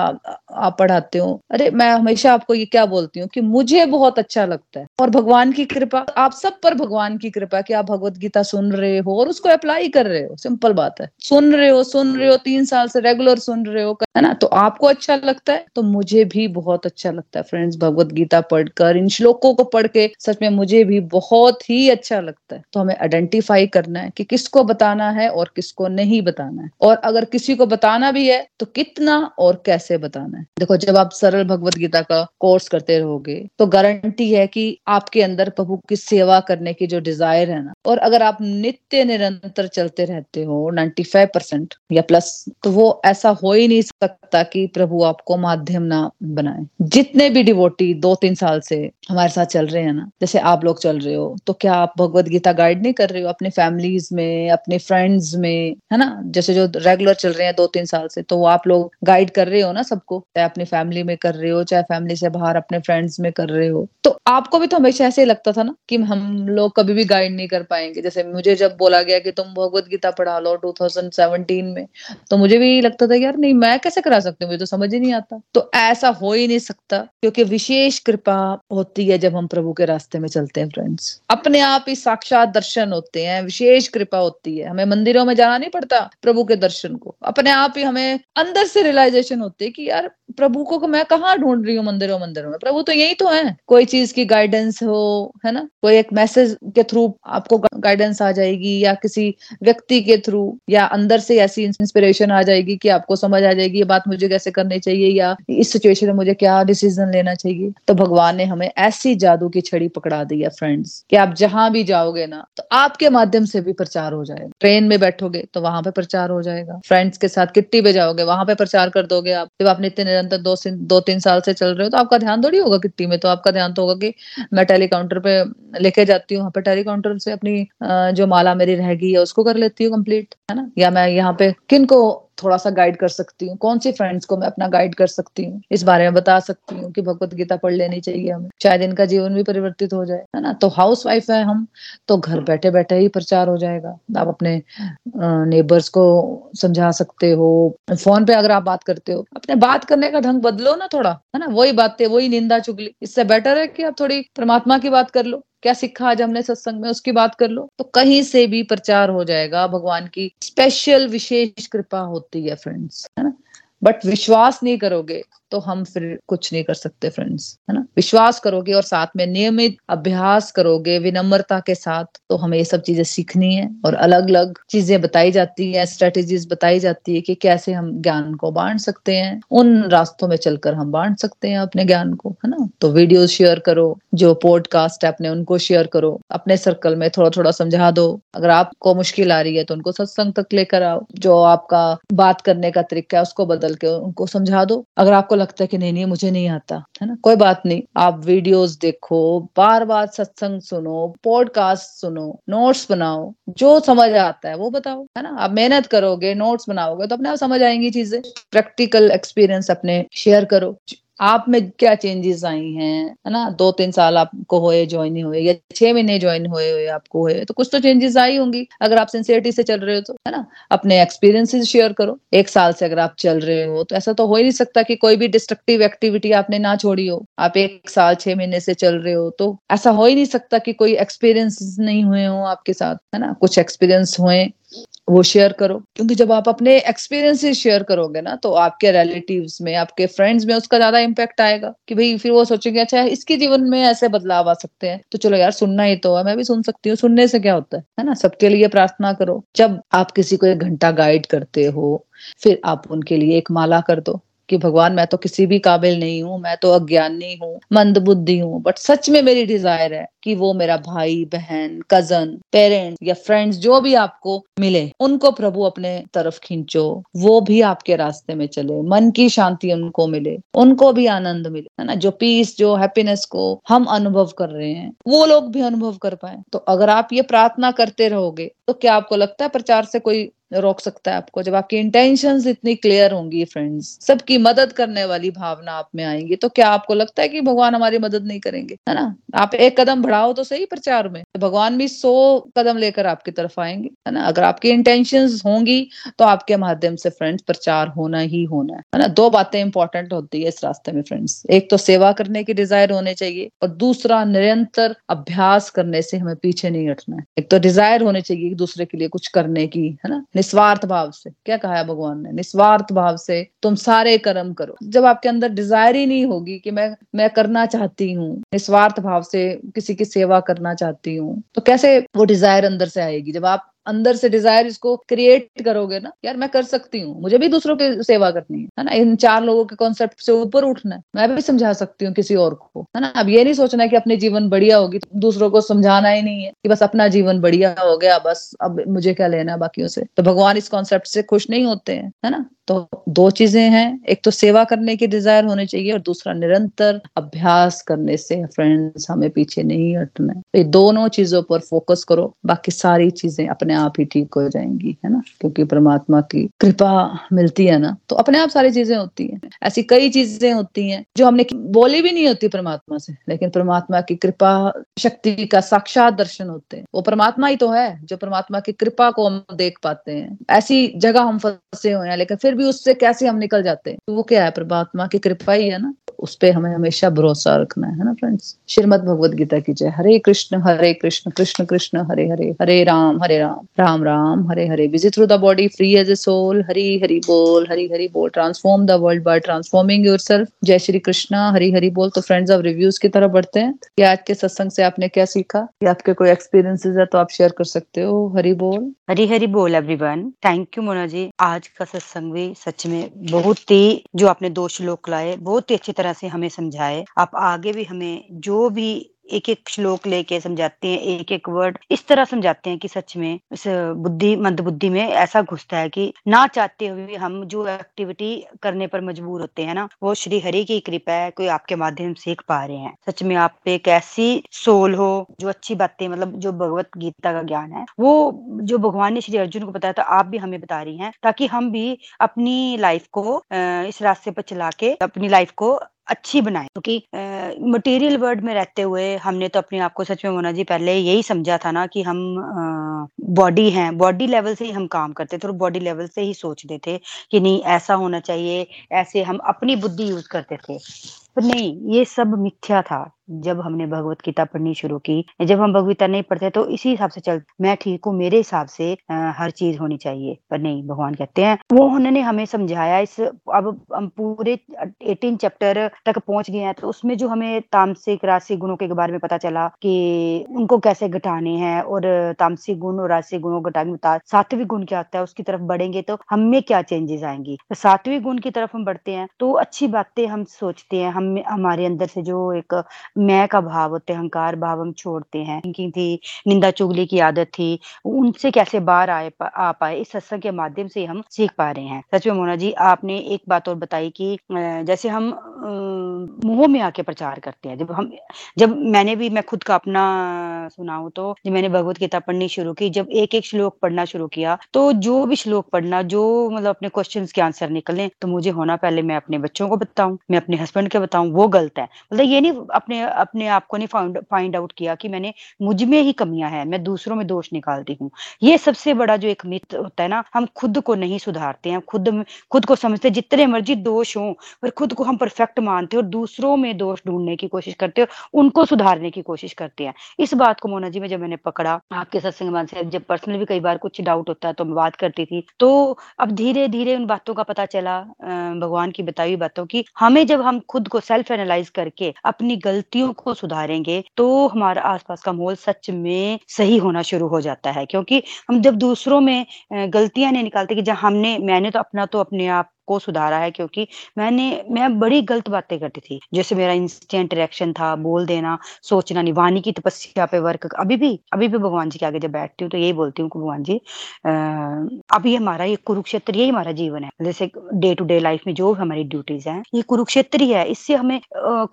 आप पढ़ाते हो। अरे, मैं हमेशा आपको ये क्या बोलती हूँ कि मुझे बहुत अच्छा लगता है और भगवान की कृपा, आप सब पर भगवान की कृपा कि आप भगवत गीता सुन रहे हो और उसको अप्लाई कर रहे हो। सिंपल बात है। सुन रहे हो, सुन रहे हो, तीन साल से रेगुलर सुन रहे हो, है ना? तो आपको अच्छा लगता है तो मुझे भी बहुत अच्छा लगता है फ्रेंड्स भगवत गीता पढ़कर, इन श्लोकों को पढ़ के सच में मुझे भी बहुत ही अच्छा लगता है। तो हमें आइडेंटिफाई करना है कि किसको बताना है और किसको नहीं बताना है। और अगर किसी को बताना भी है तो कितना और कैसे बताना है? देखो, जब आप सरल भगवत गीता का कोर्स करते रहोगे तो गारंटी है कि आपके अंदर प्रभु की सेवा करने की जो डिज़ायर है ना, और अगर आप नित्य निरंतर चलते रहते हो 95 परसेंट या प्लस तो वो ऐसा हो ही नहीं सकता कि प्रभु आपको माध्यम ना बनाए। जितने भी डिवोटी दो तीन साल से हमारे साथ चल रहे हैं ना, जैसे आप लोग चल रहे हो तो क्या आप भगवत गीता गाइड नहीं कर रहे हो अपने फैमिलीज़ में, अपने फ्रेंड्स में, है ना? जैसे जो रेगुलर चल रहे हैं दो तीन साल से तो आप लोग गाइड कर रहे हो ना सबको? चाहे अपनी फैमिली में कर रहे हो, चाहे फैमिली से बाहर अपने फ्रेंड्स में कर रहे हो। तो आपको भी तो हमेशा ऐसे ही लगता था ना कि हम लोग कभी भी गाइड नहीं कर पाएँगे। जैसे मुझे जब बोला गया कि तुम भगवत गीता पढ़ा लो 2017 में तो मुझे भी लगता था, यार, नहीं, मैं कैसे करा सकती हूँ? मुझे तो समझ ही नहीं आता। तो ऐसा हो ही नहीं सकता, क्योंकि विशेष कृपा होती है जब हम प्रभु के रास्ते में चलते हैं फ्रेंड्स अपने आप ही साक्षात दर्शन होते हैं, विशेष कृपा होती है। हमें मंदिरों में जाना नहीं पड़ता प्रभु के दर्शन को। अपने आप ही हमें अंदर से रियलाइजेशन होती है कि, यार प्रभु को मैं कहाँ ढूंढ रही हूँ मंदिरों मंदिरों में? प्रभु तो यही तो है। कोई चीज़ की गाइडेंस हो, है ना? कोई एक मैसेज के थ्रू आपको गाइडेंस आ जाएगी या किसी व्यक्ति के थ्रू या अंदर से ऐसी इंस्पिरेशन आ जाएगी कि आपको समझ आ जाएगी, ये बात मुझे कैसे करनी चाहिए या इस सिचुएशन में मुझे क्या डिसीज़न लेना चाहिए? तो भगवान ने हमें ऐसी जादू की छड़ी पकड़ा दी है फ्रेंड्स कि आप जहाँ भी जाओगे ना तो आपके माध्यम से भी प्रचार हो जाएगा। ट्रेन में बैठोगे तो वहाँ पे प्रचार हो जाएगा। फ्रेंड्स के साथ किट्टी पे जाओगे, वहाँ पे प्रचार कर दोगे आप। जब आप नित्य निरंतर दो दो तीन साल से चल रहे हो तो आपका ध्यान थोड़ी होगा किट्टी में। तो आपका ध्यान तो होगा कि मैं टेलीकाउंटर पे लेके जाती हूँ, वहाँ पे टेलीकाउंटर से अपनी जो माला मेरी रहेगी गई है उसको कर लेती हूँ कंप्लीट, है ना? या मैं यहाँ पे किन को थोड़ा सा गाइड कर सकती हूँ। कौन सी फ्रेंड्स को मैं अपना गाइड कर सकती हूँ? इस बारे में बता सकती हूँ कि भगवत गीता पढ़ लेनी चाहिए हमें। शायद इनका जीवन भी परिवर्तित हो जाए, है ना? तो हाउस वाइफ है हम तो घर बैठे बैठे ही प्रचार हो जाएगा। आप अपने नेबर्स को समझा सकते हो। फ़ोन पे अगर आप बात करते हो, अपने बात करने का ढंग बदलो ना थोड़ा, है ना? वही बातें, वही निंदा चुगली। इससे बेटर है कि आप थोड़ी परमात्मा की बात कर लो। क्या सीखा आज हमने सत्संग में, उसकी बात कर लो। तो कहीं से भी प्रचार हो जाएगा, भगवान की स्पेशल विशेष कृपा होती है फ्रेंड्स है ना? बट विश्वास नहीं करोगे। तो हम फिर कुछ नहीं कर सकते फ्रेंड्स है ना? विश्वास करोगे और साथ में नियमित अभ्यास करोगे, विनम्रता के साथ तो हमें ये सब चीज़ें सीखनी है और अलग अलग चीज़ें बताई जाती है स्ट्रेटेजीज बताई जाती है कि कैसे हम ज्ञान को बांट सकते हैं। उन रास्तों में चलकर हम बांट सकते हैं अपने ज्ञान को, है ना? तो वीडियो शेयर करो, जो पॉडकास्ट है अपने उनको शेयर करो, अपने सर्कल में थोड़ा थोड़ा समझा दो। अगर आपको मुश्किल आ रही है तो उनको सत्संग तक लेकर आओ, जो आपका बात करने का तरीका है, उसको बदल के उनको समझा दो। अगर आपको लगता है कि नहीं नहीं, मुझे नहीं आता, है ना? कोई बात नहीं। आप वीडियोस देखो बार बार सत्संग सुनो पॉडकास्ट सुनो नोट्स बनाओ, जो समझ आता है वो बताओ, है ना? आप मेहनत करोगे नोट्स बनाओगे तो अपने आप समझ आएँगी चीज़ें। प्रैक्टिकल एक्सपीरियंस अपने शेयर करो। आप में क्या चेंजेस आई हैं? है ना? दो तीन साल आपको हुए ज्वाइन हुए, या छह महीने ज्वाइन हुए हुए, आपको हुए तो कुछ तो चेंजेस आई होंगी। अगर आप सिंसियरिटी से चल रहे हो तो है ना? अपने एक्सपीरियंसेस शेयर करो। एक साल से अगर आप चल रहे हो तो ऐसा तो हो ही नहीं सकता कि कोई भी डिस्ट्रक्टिव एक्टिविटी आपने ना छोड़ी हो। आप एक साल, छह महीने से चल रहे हो तो ऐसा हो ही नहीं सकता कि कोई एक्सपीरियंस नहीं हुए हो आपके साथ, है ना? कुछ एक्सपीरियंस हुए वो शेयर करो। क्योंकि जब आप अपने एक्सपीरियंसेस शेयर करोगे ना तो आपके रिलेटिव्स में, आपके फ्रेंड्स में उसका ज़्यादा इम्पैक्ट आएगा कि भाई फिर वो सोचेंगे अच्छा इसके जीवन में ऐसे बदलाव आ सकते हैं? तो चलो यार, सुनना ही तो है, मैं भी सुन सकती हूँ। सुनने से क्या होता है है ना? सबके लिए प्रार्थना करो। जब आप किसी को एक घंटा गाइड करते हो, फिर आप उनके लिए एक माला कर दो। कि भगवान, मैं तो किसी भी काबिल नहीं हूँ, मैं तो अज्ञानी हूँ मंद बुद्धि हूँ बट सच में मेरी डिज़ायर है कि वो मेरा भाई, बहन कज़न पेरेंट्स या फ्रेंड्स जो भी आपको मिले, उनको प्रभु अपने तरफ़ खींचो, वो भी आपके रास्ते में चले, मन की शांति उनको मिले, उनको भी आनंद मिले, है ना? जो पीस जो हैप्पीनेस को हम अनुभव कर रहे हैं, वो लोग भी अनुभव कर पाए। तो अगर आप ये प्रार्थना करते रहोगे तो क्या आपको लगता है प्रचार से कोई रोक सकता है आपको। जब आपकी इंटेंशन इतनी क्लियर होंगी फ्रेंड्स सबकी मदद करने वाली भावना आप में आएँगी तो क्या आपको लगता है कि भगवान हमारी मदद नहीं करेंगे? है ना? आप एक कदम बढ़ाओ तो सही प्रचार में। तो भगवान भी सौ कदम लेकर आपकी तरफ़ आएँगे, है ना? अगर आपकी इंटेंशन होंगी तो आपके माध्यम से फ्रेंड्स प्रचार होना ही होना है। ना? दो बातें इंपॉर्टेंट होती है इस रास्ते में फ्रेंड्स एक तो सेवा करने की डिज़ायर होने चाहिए, और दूसरा निरंतर अभ्यास करने से हमें पीछे नहीं हटना है। एक तो डिज़ायर होने चाहिए दूसरे के लिए कुछ करने की, है ना? निस्वार्थ भाव से। क्या कहा है भगवान ने? निस्वार्थ भाव से तुम सारे कर्म करो। जब आपके अंदर डिज़ायर ही नहीं होगी कि मैं मैं करना चाहती हूँ, निस्वार्थ भाव से किसी की सेवा करना चाहती हूँ तो कैसे वो डिज़ायर अंदर से आएगी? जब आप अंदर से डिज़ायर इसको क्रिएट करोगे ना, यार मैं कर सकती हूँ, मुझे भी दूसरों की सेवा करनी है ना? इन चार लोगों के कॉन्सेप्ट से ऊपर उठना है, मैं भी समझा सकती हूँ किसी और को, है ना? अब ये नहीं सोचना कि अपने जीवन बढ़िया होगी, दूसरों को समझाना ही नहीं है कि बस अपना जीवन बढ़िया हो गया, बस अब मुझे क्या लेना है बाकियों से? तो भगवान इस कॉन्सेप्ट से खुश नहीं होते हैं, है ना? तो दो चीज़ें हैं, एक तो सेवा करने की डिज़ायर होनी चाहिए और दूसरा निरंतर अभ्यास करने से फ्रेंड्स हमें पीछे नहीं हटना है। तो दोनों चीज़ों पर फोकस करो, बाकी सारी चीज़ें अपने आप ही ठीक हो जाएँगी, है ना? क्योंकि परमात्मा की कृपा मिलती है ना तो अपने आप सारी चीज़ें होती हैं। ऐसी कई चीज़ें होती हैं जो हमने बोली भी नहीं होती परमात्मा से, लेकिन परमात्मा की कृपा, शक्ति का साक्षात दर्शन होते हैं। वो परमात्मा ही तो है, जो परमात्मा की कृपा को हम देख पाते हैं। ऐसी जगह हम फंसे हुए हैं, लेकिन फिर भी उससे कैसे हम निकल जाते हैं? तो वो क्या है? परमात्मा की कृपा ही है ना। उस पर हमें हमेशा भरोसा रखना है ना फ्रेंड्स श्रीमद भगवद गीता की जय। Hare Krishna Hare Krishna Krishna Krishna, Hare Hare Hare Ram Hare Ram. Ram Ram, Hare Hare. Visit through the body free as a soul Hari Hari बोल, हरी हरी बोल। Transform the world by transforming yourself जय श्री कृष्णा, हरी हरी बोल। तो फ्रेंड्स अब रिव्यूज़ की तरफ़ बढ़ते हैं। कि आज के सत्संग से आपने क्या सीखा? या आपके कोई एक्सपीरियंसेस है तो आप शेयर कर सकते हो? हरी बोल। हरी हरी बोल everyone thank you Mona ji. आज का सत्संग भी सच में बहुत ही, जो आपने दो श्लोक लाए, बहुत ही अच्छी तरह से हमें समझाए। आप आगे भी हमें जो भी एक एक श्लोक लेके समझाते हैं एक एक वर्ड इस तरह समझाते हैं कि सच में इस बुद्धि मंद बुद्धि में ऐसा घुसता है कि ना चाहते हुए हम जो एक्टिविटी करने पर मजबूर होते हैं ना, वो श्री हरि की कृपा है, कोई आपके माध्यम सीख पा रहे हैं। सच में आप एक ऐसी सोल हो, जो अच्छी बातें मतलब जो भगवत गीता का ज्ञान है, वो जो भगवान ने श्री अर्जुन को बताया था, आप भी हमें बता रही है, ताकि हम भी अपनी लाइफ को इस रास्ते पर चला के अपनी लाइफ को अच्छी बनाए क्योंकि मटेरियल वर्ल्ड में रहते हुए हमने तो अपने आप को, सच में मोना जी, पहले यही समझा था ना कि हम बॉडी हैं। बॉडी लेवल से ही हम काम करते थे और बॉडी लेवल से ही सोचते थे कि नहीं, ऐसा होना चाहिए, ऐसे हम अपनी बुद्धि यूज़ करते थे। पर नहीं, ये सब मिथ्या था। जब हमने भगवत गीता पढ़नी शुरू की जब हम भगवता नहीं पढ़ते तो इसी हिसाब से चल मैं ठीक हूँ मेरे हिसाब से आ, हर चीज़ होनी चाहिए। पर नहीं भगवान कहते हैं वो उन्होंने हमें समझाया इस अब हम पूरे एटीन चैप्टर तक पहुँच गए हैं तो उसमें जो हमें तामसिक राशि गुणों के बारे में पता चला कि उनको कैसे घटाने हैं और तामसिक गुण और राशि गुणों को घटाने सात्विक गुण क्या होता है उसकी तरफ़ बढ़ेंगे तो हमें क्या चेंजेस आएँगी? तो सात्विक गुण की तरफ़ हम बढ़ते हैं तो अच्छी बातें हम सोचते हैं हम हमारे अंदर से जो एक मैं का भाव होते अहंकार भाव हम छोड़ते हैं। थिंकिंग थी, निंदा चुगली की आदत थी, उनसे कैसे बाहर आए आ पाए, इस सत्संग के माध्यम से हम सीख पा रहे हैं। सच में मोना जी, आपने एक बात और बताई कि जैसे हम मुँह में आके प्रचार करते हैं, जब हम, जब मैंने भी, मैं खुद का अपना सुनाऊं तो जब मैंने भगवत गीता पढ़नी शुरू की, जब एक एक श्लोक पढ़ना शुरू किया तो जो भी श्लोक पढ़ना, जो मतलब अपने क्वेश्चंस के आंसर निकले तो मुझे होना पहले मैं अपने बच्चों को बताऊँ, मैं अपने हस्बैंड के बताऊँ, वो गलत है। मतलब ये नहीं, अपने अपने आप को नहीं फाइंड आउट किया कि मैंने मुझमें ही कमियाँ है, मैं दूसरों में दोष निकालती हूँ। ये सबसे बड़ा जो एक मित होता है ना, हम खुद को नहीं सुधारते हैं, खुद खुद को समझते जितने मर्ज़ी दोष हों, पर खुद को हम परफेक्ट मानते हो और दूसरों में दोष ढूँढने की कोशिश करते हो उनको सुधारने की कोशिश करते हैं। इस बात को मोना जी में जब मैंने पकड़ा, आपके सत्संग से जब पर्सनल भी कई बार कुछ डाउट होता है तो मैं बात करती थी तो अब धीरे धीरे उन बातों का पता चला भगवान की बताई हुई बातों की। हमें जब हम खुद को सेल्फ एनालाइज करके अपनी गलतियों गलतियों को सुधारेंगे तो हमारा आसपास का माहौल सच में सही होना शुरू हो जाता है। क्योंकि हम जब दूसरों में गलतियाँ नहीं निकालते कि जब हमने, मैंने तो अपना तो अपने आप को सुधारा है क्योंकि मैंने, मैं बड़ी गलत बातें करती थी। जैसे मेरा इंस्टेंट रिएक्शन था, बोल देना, सोचना नहीं। वाणी की तपस्या पे वर्क अभी भी अभी भी भगवान जी के आगे जब बैठती हूँ तो यही बोलती हूँ भगवान जी, अः अभी हमारा ये कुरुक्षेत्र, यही हमारा जीवन है। जैसे डे टू डे लाइफ में जो हमारी ड्यूटीज़ है, ये कुरुक्षेत्र ही है। इससे हमें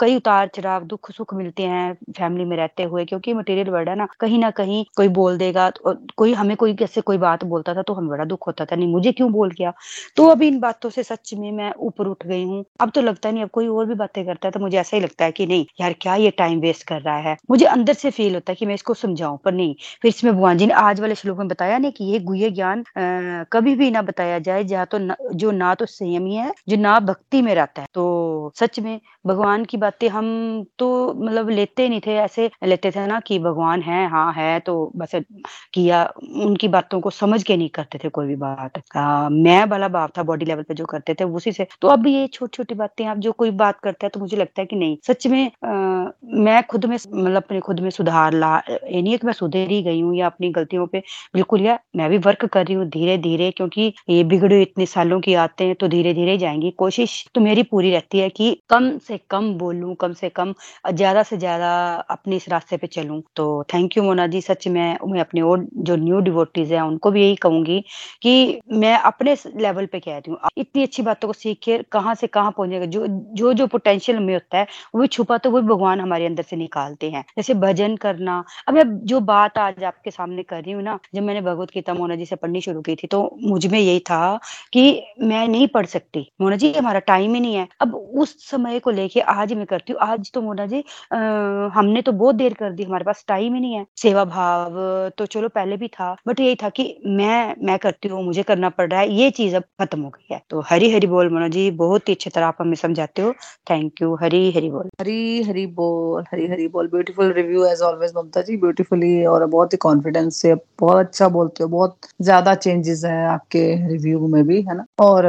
कई उतार चढ़ाव दुख, सुख मिलते हैं फैमिली में रहते हुए क्योंकि मटेरियल वर्ड है ना, कहीं ना कहीं कोई बोल देगा तो कोई, हमें कोई कैसे कोई बात बोलता था तो हमें बड़ा दुख होता था। नहीं, मुझे क्यों बोल गया? तो अभी इन बातों से सच में मैं ऊपर उठ गई हूँ। अब तो लगता नहीं अब कोई और भी बातें करता है तो मुझे ऐसा ही लगता है कि नहीं यार क्या ये टाइम वेस्ट कर रहा है? मुझे अंदर से फील होता है कि मैं इसको समझाऊं पर नहीं। फिर इसमें भगवान जी ने आज वाले श्लोक में बताया नहीं कि ये गुह्य ज्ञान कभी भी ना बताया जाए जहाँ तो जो ना तो संयमी है जो ना भक्ति में रहता है। तो सच में भगवान की बातें हम तो मतलब लेते नहीं थे ऐसे लेते थे ना कि भगवान है हाँ है तो बस किया उनकी बातों को समझ के नहीं करते थे कोई भी बात। आ, मैं वाला भाव था बॉडी लेवल पे जो करते थे उसी से। तो अब ये छोटी छोटी बातें अब जो कोई बात करता है तो मुझे लगता है कि नहीं। सच में आ, मैं खुद में मतलब अपने खुद में सुधार ला ये नहीं है कि मैं सुधर ही गई हूँ या अपनी गलतियों पे बिल्कुल या मैं भी वर्क कर रही हूँ धीरे धीरे क्योंकि ये बिगड़े इतने सालों की आते हैं तो धीरे धीरे जाएँगी। कोशिश तो मेरी पूरी रहती है कि कम से कम बोलूँ कम से कम ज़्यादा से ज़्यादा अपने इस रास्ते पे चलूँ। तो थैंक यू मोना जी सच में मैं अपने और जो न्यू डिवोटीज है उनको भी यही कहूँगी कि मैं अपने लेवल पे कहती हूँ। इतनी अच्छी बातों को सीख के कहाँ से कहाँ पहुंचेगा। जो जो जो पोटेंशियल में होता है वो छुपा तो वो भगवान हमारे अंदर से निकालते हैं। जैसे भजन करना। अब मैं जो बात आज आपके सामने कर रही हूँ ना जब मैंने भगवत गीता मोना जी से पढ़नी शुरू की थी तो मुझमें यही था कि मैं नहीं पढ़ सकती। मोना जी हमारा टाइम ही नहीं है। अब उस समय को लेके आज मैं करती हूँ। आज तो मोना जी आ, हमने तो बहुत देर कर दी। हमारे पास टाइम ही नहीं है। सेवा भाव तो चलो पहले भी था बट यही था कि मैं मैं करती हूँ मुझे करना पड़ रहा है। ये चीज़ अब खत्म हो गई है। तो हरी हरी बोल मोना जी, बहुत ही अच्छी तरह आप हमें समझाते हो। थैंक यू हरी हरी बोल। हरी हरी बोल, हरी हरी बोल beautiful review as always Mamta ji beautifully और बहुत ही कॉन्फिडेंस से बहुत अच्छा बोलते हो। बहुत ज़्यादा चेंजेस है आपके रिव्यू में भी, है ना? और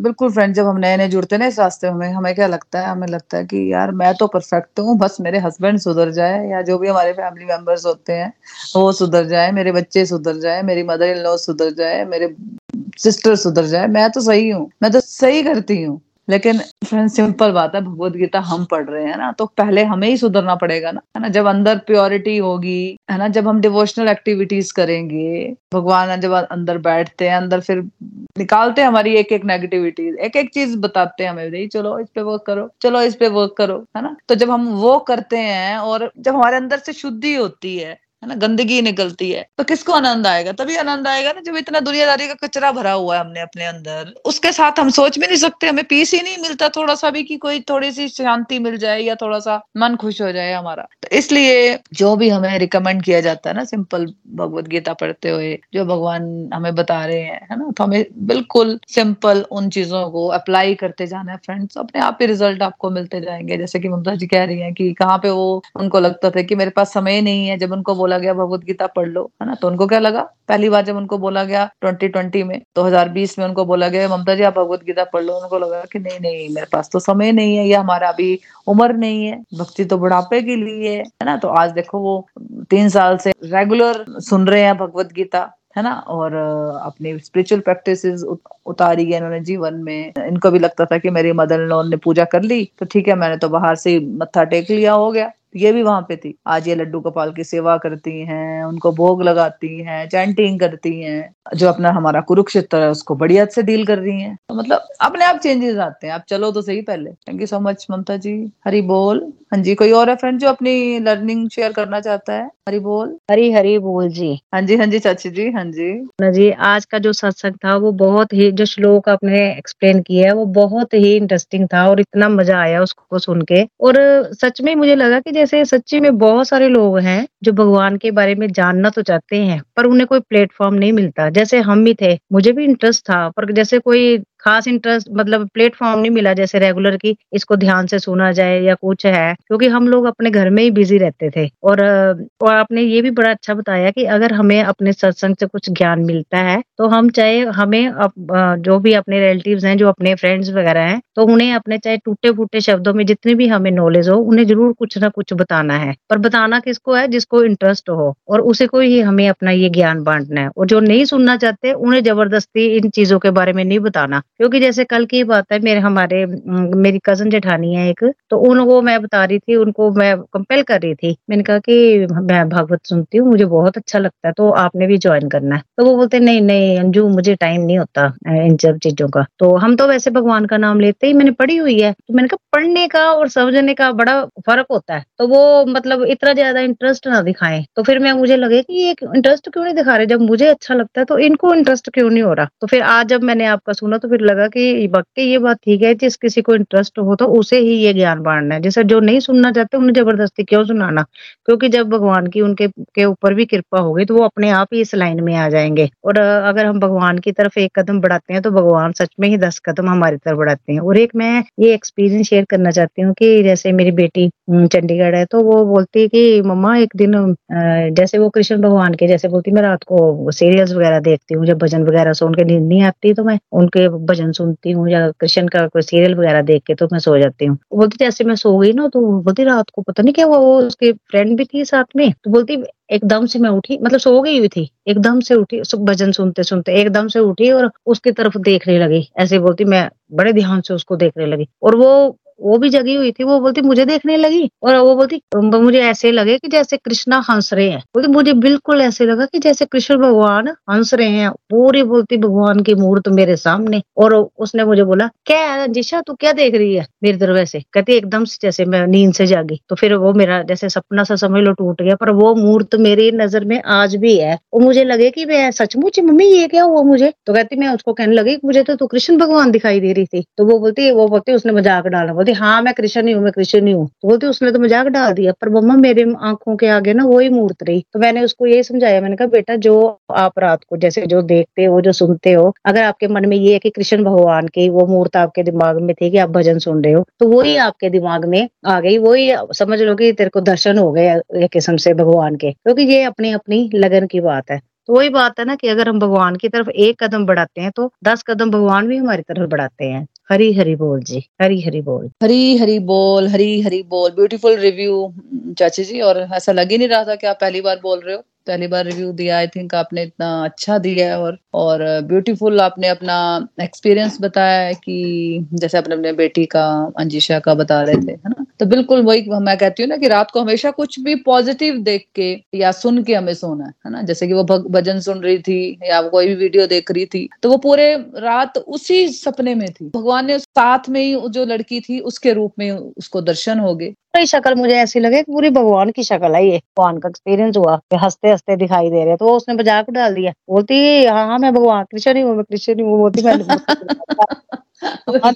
बिल्कुल फ्रेंड जब हम नए नए जुड़ते ना इस रास्ते में, हमें क्या लगता है? हमें लगता है कि यार मैं तो परफेक्ट हूँ, बस मेरे हस्बैंड सुधर जाए या जो भी हमारे फैमिली मेंबर्स होते हैं, वो सुधर जाए, मेरे बच्चे सुधर जाए, मेरी मदर इन लॉ सुधर जाए, मेरे सिस्टर सुधर जाए, मैं तो सही हूँ, मैं तो सही करती हूँ। लेकिन फ्रेंड सिंपल बात है भगवत गीता हम पढ़ रहे हैं ना तो पहले हमें ही सुधरना पड़ेगा ना, है ना? जब अंदर प्योरिटी होगी, है ना? जब हम डिवोशनल एक्टिविटीज़ करेंगे, भगवान जब अंदर बैठते हैं, अंदर फिर निकालते हैं हमारी एक एक नेगेटिविटी एक एक चीज़ बताते हैं हमें नहीं चलो इस पे वर्क करो, चलो इस पे वर्क करो, है ना? तो जब हम वो करते हैं और जब हमारे अंदर से शुद्धि होती है है ना, गंदगी निकलती है तो किसको आनंद आएगा? तभी आनंद आएगा ना, जब इतना दुनियादारी का कचरा भरा हुआ है हमने अपने अंदर, उसके साथ हम सोच भी नहीं सकते, हमें पीस ही नहीं मिलता थोड़ा सा भी कि कोई थोड़ी सी शांति मिल जाए या थोड़ा सा मन खुश हो जाए हमारा। तो इसलिए जो भी हमें रिकमेंड किया जाता है ना सिंपल भगवत गीता पढ़ते हुए, जो भगवान हमें बता रहे हैं, है ना तो हमें बिल्कुल सिंपल उन चीज़ों को अप्लाई करते जाना है फ्रेंड्स अपने आप ही रिज़ल्ट आपको मिलते जाएँगे। जैसे कि ममता जी कह रही है कि कहाँ पे वो, उनको लगता था कि मेरे पास समय नहीं है, जब उनको बोला गया भगवत गीता पढ़ लो, है ना? तो उनको क्या लगा? पहली बार जब उनको बोला गया 2020 में 2020 में उनको बोला गया, ममता जी, आप भगवत गीता पढ़ लो। उनको लगा कि नहीं नहीं, मेरे पास तो समय नहीं है, या हमारा अभी उम्र नहीं है, भक्ति तो बुढ़ापे के लिए है ना? तो आज देखो वो तीन साल से रेगुलर सुन रहे हैं भगवत गीता, है ना? और अपनी स्पिरिचुअल प्रैक्टिस उतारी है इन्होंने जीवन में। इनको भी लगता था कि मेरी मदर इन ने पूजा कर ली तो ठीक है, मैंने तो बाहर से मत्था टेक लिया, हो गया। ये भी वहाँ पे थी। आज ये लड्डू गोपाल की सेवा करती हैं उनको भोग लगाती हैं चैंटिंग करती हैं जो अपना हमारा कुरुक्षेत्र है उसको बढ़िया से डील कर रही हैं। तो मतलब अपने आप चेंजेस आते हैं। आप चलो तो सही पहले। Thank you so much Mamta ji. Hari बोल। हाँ जी कोई और है फ्रेंड जो अपनी लर्निंग शेयर करना चाहता है? हरी बोल। हरी हरी बोल जी। हाँ जी हाँ जी चाची जी हाँ जी। ना जी आज का जो सत्संग था वो बहुत ही जो श्लोक आपने एक्सप्लेन किया है वो बहुत ही इंटरेस्टिंग था और इतना मज़ा आया उसको सुन के। और सच में मुझे लगा कि जैसे सच्ची में बहुत सारे लोग हैं जो भगवान के बारे में जानना तो चाहते हैं, पर उन्हें कोई प्लेटफॉर्म नहीं मिलता। जैसे हम भी थे, मुझे भी इंटरेस्ट था, पर जैसे कोई खास इंटरेस्ट मतलब प्लेटफॉर्म नहीं मिला जैसे रेगुलर की इसको ध्यान से सुना जाए या कुछ है क्योंकि हम लोग अपने घर में ही बिज़ी रहते थे। और और आपने ये भी बड़ा अच्छा बताया कि अगर हमें अपने सत्संग से कुछ ज्ञान मिलता है तो हम चाहे हमें अप, जो भी अपने रिलेटिव हैं जो अपने फ्रेंड्स वगैरह हैं तो उन्हें अपने चाहे टूटे फूटे शब्दों में जितने भी हमें नॉलेज हो उन्हें ज़रूर कुछ ना कुछ बताना है। पर बताना किसको है? जिसको इंटरेस्ट हो और उसे को ही हमें अपना ये ज्ञान बांटना है। और जो नहीं सुनना चाहते उन्हें ज़बरदस्ती इन चीज़ों के बारे में नहीं बताना। क्योंकि जैसे कल की बात है, मेरे, हमारे मेरी कज़न जेठानी है एक तो उनको मैं बता रही थी, उनको मैं कंपेल कर रही थी। मैंने कहा कि मैं भागवत सुनती हूँ, मुझे बहुत अच्छा लगता है तो आपने भी ज्वाइन करना है। तो वो बोलते, नहीं नहीं, अंजू, मुझे टाइम नहीं होता इन सब चीज़ों का। तो हम तो वैसे भगवान का नाम लेते ही मैंने पढ़ी हुई है। तो मैंने कहा, पढ़ने का और समझने का बड़ा फ़र्क होता है। तो वो मतलब इतना ज़्यादा इंटरेस्ट ना दिखाएँ। तो फिर मैं, मुझे लगे कि ये इंटरेस्ट क्यों नहीं दिखा रहे? जब मुझे अच्छा लगता है तो इनको इंटरेस्ट क्यों नहीं हो रहा? तो फिर आज जब मैंने आपका सुना तो फिर लगा कि वाकई ये बात ठीक है, जिस किसी को इंटरेस्ट हो तो उसे ही ये ज्ञान बांटना है। जैसे जो नहीं सुनना चाहते, उन्हें ज़बरदस्ती क्यों सुनाना? क्योंकि जब भगवान की उनके के ऊपर भी कृपा होगी तो वो अपने आप ही इस लाइन में आ जाएँगे। और अगर हम भगवान की तरफ़ एक कदम बढ़ाते हैं तो भगवान सच में ही दस कदम हमारी तरफ़ बढ़ाते हैं। और एक मैं ये एक्सपीरियंस शेयर करना चाहती हूँ कि जैसे मेरी बेटी चंडीगढ़ है तो वो बोलती है कि, मम्मा, एक दिन जैसे वो कृष्ण भगवान के, जैसे बोलती मैं रात को सीरियल्स वगैरह देखती हूँ, जब भजन वगैरह सुन के नींद नहीं आती तो मैं उनके भजन सुनती हूँ या कृष्ण का कोई सीरियल वगैरह देख के तो मैं सो जाती हूँ। बोलती, जैसे मैं सो गई ना तो बोलती, रात को पता नहीं क्या हुआ, वो उसके फ्रेंड भी थी साथ में। तो बोलती, एकदम से मैं उठी मतलब सो गई हुई थी, एकदम से उठी भजन सुनते सुनते एकदम से उठी और उसकी तरफ़ देखने लगी। ऐसे बोलती, मैं बड़े ध्यान से उसको देखने लगी। और वो वो भी जगी हुई थी, वो बोलती, मुझे देखने लगी? और वो बोलती मुझे ऐसे लगे कि जैसे कृष्णा हंस रहे हैं। बोलती, मुझे बिल्कुल ऐसे लगा कि जैसे कृष्ण भगवान हंस रहे हैं। पूरी बोलती भगवान की मूर्त मेरे सामने और उसने मुझे बोला, क्या रंजिशा तू क्या देख रही है? मेरी तरफ़ ऐसे कहती, एकदम से जैसे मैं नींद से जागी। तो फिर वो मेरा जैसे सपना सा समझ लो टूट गया, पर वो मूर्त मेरी नज़र में आज भी है। और मुझे लगे कि मैं सचमुच, मम्मी, ये क्या हुआ मुझे? तो कहती, मैं उसको कहने लगी मुझे तो तू कृष्ण भगवान दिखाई दे रही थी। तो वो बोलती वो बोलती, उसने मज़ाक डाला बोलती हाँ मैं कृष्ण ही हूँ, मैं कृष्ण ही हूँ। तो बोलती, उसने तो मज़ाक डाल दिया, पर मम्मा मेरे आँखों के आगे ना वही मूर्त रही। तो मैंने उसको यही समझाया, मैंने कहा, बेटा, जो आप रात को जैसे जो देखते हो, जो सुनते हो, अगर आपके मन में ये है कि कृष्ण भगवान की वो मूर्त आपके दिमाग में थी कि आप भजन सुन रहे हो तो वही आपके दिमाग में आ गई, वही समझ लो कि तेरे को दर्शन हो गए किस्म से भगवान के, क्योंकि ये अपनी अपनी लगन की बात है। तो वही बात है ना कि अगर हम भगवान की तरफ़ एक कदम बढ़ाते हैं तो दस कदम भगवान भी हमारी तरफ़ बढ़ाते हैं। हरी हरी बोल जी, हरी हरी बोल। हरी हरी बोल, हरी हरी बोल। ब्यूटीफुल रिव्यू चाची जी, और ऐसा लग ही नहीं रहा था कि आप पहली बार बोल रहे हो। पहली बार रिव्यू दिया आई थिंक आपने इतना अच्छा दिया है, और और ब्यूटीफुल आपने अपना एक्सपीरियंस बताया कि जैसे अपने अपने बेटी का, अंजिशा का बता रहे थे, है ना? तो बिल्कुल वही मैं कहती हूँ ना कि रात को हमेशा कुछ भी पॉजिटिव देख के या सुन के हमें सोना है ना? जैसे कि वो भजन सुन रही थी या वो कोई भी वीडियो देख रही थी तो वो पूरे रात उसी सपने में थी। भगवान ने साथ में ही जो लड़की थी उसके रूप में उसको दर्शन हो गए। तो शक्ल मुझे ऐसी लगे कि पूरी भगवान की शक्ल है ये। भगवान का एक्सपीरियंस हुआ कि हँसते हँसते दिखाई दे रहे तो वो उसने मज़ाक डाल दिया बोलती हाँ हाँ मैं भगवान कृष्ण ही हूँ मैं कृष्ण ही हूँ बोलती मैं। हाँ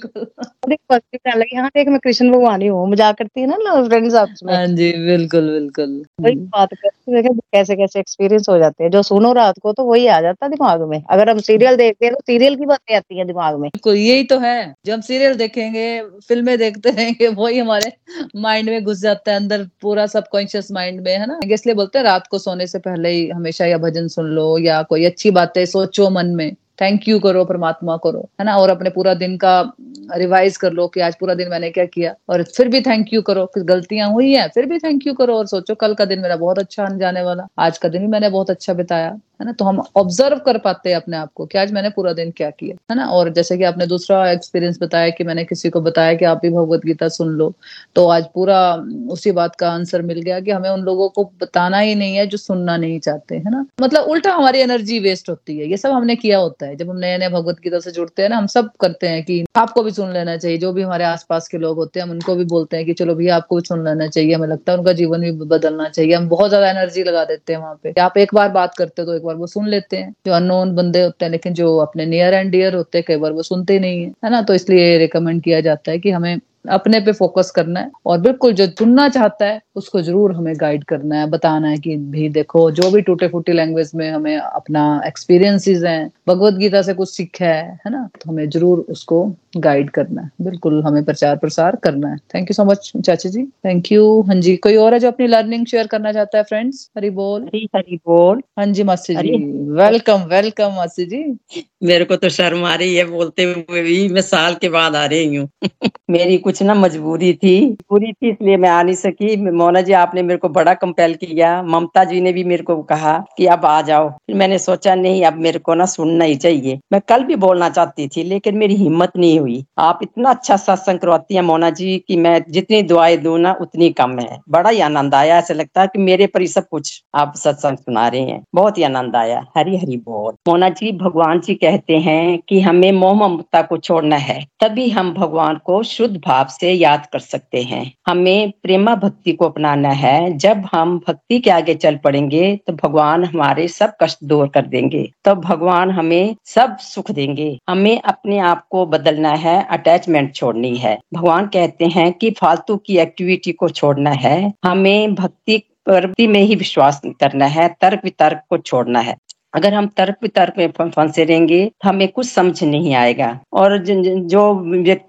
देख मैं कृष्ण भगवान ही हूँ। मज़ाक करती है ना फ्रेंड्स आपस में। हाँ जी बिल्कुल बिल्कुल। वही बात करते कैसे कैसे एक्सपीरियंस हो जाते हैं। जो सुनो रात को तो वही आ जाता है दिमाग में। अगर हम सीरियल देखते हैं तो सीरियल की बातें आती है दिमाग में। बिल्कुल यही तो है। जब हम सीरियल देखेंगे फ़िल्में देखते रहेंगे वही हमारे माइंड में घुस जाता है, अंदर पूरा सबकॉन्शियस माइंड में, है ना? इसलिए बोलते हैं, रात को सोने से पहले ही हमेशा या भजन सुन लो या कोई अच्छी बातें सोचो मन में। थैंक यू करो, परमात्मा करो, है ना? और अपने पूरा दिन का रिवाइज कर लो कि आज पूरा दिन मैंने क्या किया। और फिर भी थैंक यू करो कि गलतियाँ हुई हैं, फिर भी थैंक यू करो और सोचो, कल का दिन मेरा बहुत अच्छा आने जाने वाला, आज का दिन भी मैंने बहुत अच्छा बिताया। है ना? तो हम ऑब्ज़र्व कर पाते हैं अपने आप को कि आज मैंने पूरा दिन क्या किया, है ना? और जैसे कि आपने दूसरा एक्सपीरियंस बताया कि मैंने किसी को बताया कि आप भी भगवत गीता सुन लो तो आज पूरा उसी बात का आंसर मिल गया कि हमें उन लोगों को बताना ही नहीं है जो सुनना नहीं चाहते, है ना? मतलब उल्टा हमारी एनर्जी वेस्ट होती है। ये सब हमने किया होता है। जब हम नए नए भगवत गीता से जुड़ते हैं ना, हम सब करते हैं कि आपको भी सुन लेना चाहिए। जो भी हमारे आसपास के लोग होते हैं, हम उनको भी बोलते हैं कि चलो भैया, आपको भी सुन लेना चाहिए। हमें लगता है उनका जीवन भी बदलना चाहिए। हम बहुत ज़्यादा एनर्जी लगा देते हैं वहाँ पे। आप एक बार बात करते हो तो एक बार वो सुन लेते हैं। जो अनोन बंदे होते हैं, लेकिन जो अपने नियर एंड डियर होते हैं, कई बार वो सुनते नहीं है है ना? तो इसलिए रिकमेंड किया जाता है कि हमें अपने पे फोकस करना है। और बिल्कुल जो चुनना चाहता है उसको ज़रूर हमें गाइड करना है बताना है कि भी देखो जो भी टूटे फूटे लैंग्वेज में हमें अपना एक्सपीरियंसेस हैं भगवत गीता से कुछ सीखा है है ना? तो हमें ज़रूर उसको गाइड करना है। बिल्कुल हमें प्रचार प्रसार करना है। थैंक यू सो मच चाची जी। थैंक यू हाँ जी कोई और है जो अपनी लर्निंग शेयर करना चाहता है फ्रेंड्स हरी बोल। हरी हरी बोल। हाँ जी मासी जी। वेलकम वेलकम मासी जी। मेरे को तो शर्म आ रही है बोलते हुए भी मैं साल के बाद आ रही हूँ। मेरी कुछ ना मजबूरी थी। पूरी थी इसलिए मैं आ नहीं सकी। मोना जी, आपने मेरे को बड़ा कंपेल किया। ममता जी ने भी मेरे को कहा कि अब आ जाओ। फिर मैंने सोचा, नहीं, अब मेरे को ना सुनना ही चाहिए। मैं कल भी बोलना चाहती थी, लेकिन मेरी हिम्मत नहीं हुई। आप इतना अच्छा सत्संग करवाती है मोना जी की मैं जितनी दुआएँ दू ना, उतनी कम है। बड़ा ही आनंद आया। ऐसा लगता है की मेरे पर ही सब कुछ आप सत्संग सुना रहे हैं। बहुत ही आनंद आया। हरी हरी बोल। मोना जी, भगवान जी कहते हैं कि हमें मोह ममता को छोड़ना है, तभी हम भगवान को शुद्ध भाव से याद कर सकते हैं। हमें प्रेमा भक्ति को अपनाना है। जब हम भक्ति के आगे चल पड़ेंगे तो भगवान हमारे सब कष्ट दूर कर देंगे। तो भगवान हमें सब सुख देंगे। हमें अपने आप को बदलना है अटैचमेंट छोड़नी है। भगवान कहते हैं कि फालतू की एक्टिविटी को छोड़ना है। हमें भक्ति प्रवृत्ति में ही विश्वास करना है तर्क वितर्क को छोड़ना है। अगर हम तर्क वितर्क में फंसे रहेंगे तो हमें कुछ समझ नहीं आएगा। और जो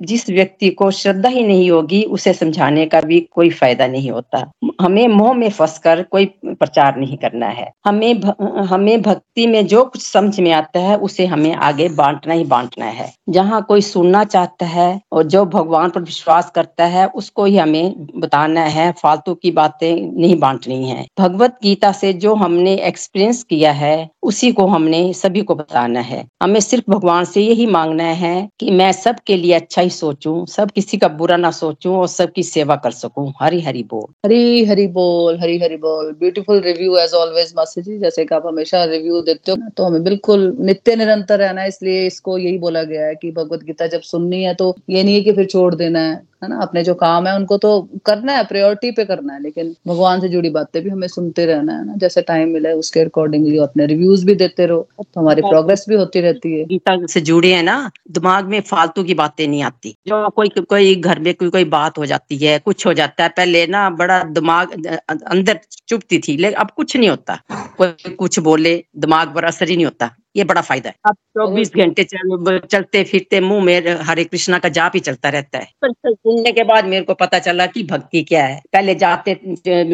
जिस व्यक्ति को श्रद्धा ही नहीं होगी उसे समझाने का भी कोई फ़ायदा नहीं होता। हमें मोह में फंसकर कोई प्रचार नहीं करना है। हमें भ, हमें भक्ति में जो कुछ समझ में आता है उसे हमें आगे बांटना ही बांटना है। जहाँ कोई सुनना चाहता है और जो भगवान पर विश्वास करता है उसको ही हमें बताना है फालतू की बातें नहीं बांटनी है। भगवत गीता से जो हमने एक्सपीरियंस किया है उसी को हमने सभी को बताना है। हमें सिर्फ़ भगवान से यही मांगना है कि मैं सबके लिए अच्छा ही सोचूं, सब किसी का बुरा ना सोचूं और सबकी सेवा कर सकूँ। हरी हरी बोल। हरी हरी बोल, हरी हरी बोल। ब्यूटीफुल रिव्यू एज ऑलवेज मासी जी, जैसे कि आप हमेशा रिव्यू देते हो तो हमें बिल्कुल नित्य निरंतर रहना है, इसलिए इसको यही बोला गया है कि भगवत गीता जब सुननी है तो ये नहीं है कि फिर छोड़ देना है। है ना? अपने जो काम है, उनको तो करना है प्रायोरिटी पे करना है, लेकिन भगवान से जुड़ी बातें भी हमें सुनते रहना है ना? जैसे टाइम मिले उसके अकॉर्डिंगली अपने रिव्यूज़ भी देते रहो। तो हमारी प्रोग्रेस भी होती रहती है। गीता से जुड़े है ना, दिमाग में फालतू की बातें नहीं आती। जो कोई कोई घर में कोई कोई बात हो जाती है, कुछ हो जाता है, पहले ना बड़ा दिमाग, अंदर चुपती थी, लेकिन अब कुछ नहीं होता। कोई कुछ बोले, दिमाग पर असर ही नहीं होता। ये बड़ा फ़ायदा है। अब चौबीस घंटे चल, चलते फिरते मुँह में हरे कृष्णा का जाप ही चलता रहता है। सुनने के बाद मेरे को पता चला कि भक्ति क्या है। पहले जाते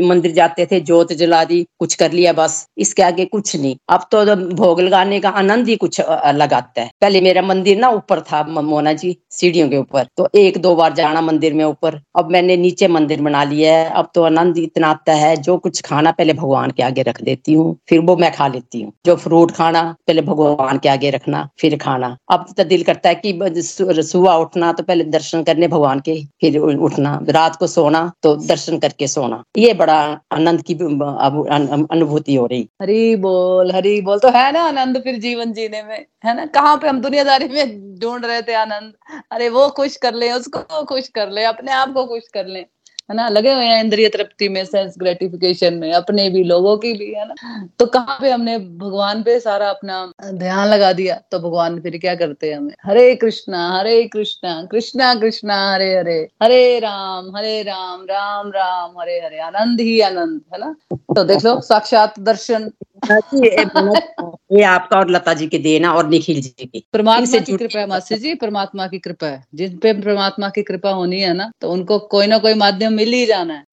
मंदिर जाते थे जोत जला दी कुछ कर लिया बस इसके आगे कुछ नहीं। अब तो भोग लगाने का आनंद ही कुछ अलग आता है। पहले मेरा मंदिर ना ऊपर था मोना जी सीढ़ियों के ऊपर। तो एक दो बार जाना मंदिर में ऊपर। अब मैंने नीचे मंदिर बना लिया है। अब तो आनंद इतना आता है जो कुछ खाना पहले भगवान के आगे रख देती हूँ फिर वो मैं खा लेती हूँ। जो फ्रूट खाना पहले भगवान के आगे रखना, फिर खाना। अब तो दिल करता है कि सुबह उठना तो पहले दर्शन करने भगवान के, फिर उठना। रात को सोना तो दर्शन करके सोना। ये बड़ा आनंद की अनुभूति हो रही। हरी बोल हरी बोल। तो है ना आनंद फिर जीवन जीने में? है ना? कहाँ पे हम दुनियादारी में ढूंढ रहे थे आनंद? अरे वो खुश कर ले, उसको खुश कर ले, अपने आप को खुश कर ले। है ना? लगे हुए हैं इंद्रिय तृप्ति में सेंस ग्रेटिफिकेशन में, अपने भी, लोगों की भी, है ना? तो कहाँ पे हमने भगवान पे सारा अपना ध्यान लगा दिया? तो भगवान फिर क्या करते हैं हमें? हरे कृष्णा हरे कृष्णा कृष्णा कृष्णा, हरे हरे। हरे राम हरे राम राम राम, हरे हरे। आनंद ही आनंद, है ना? तो देख लो, साक्षात दर्शन। ये आपका और लता जी के देना और निखिल जी की। परमात्मा की कृपा है मासी जी परमात्मा की कृपा है। जिन पे परमात्मा की कृपा होनी है ना तो उनको कोई ना कोई माध्यम मिल ही जाना है।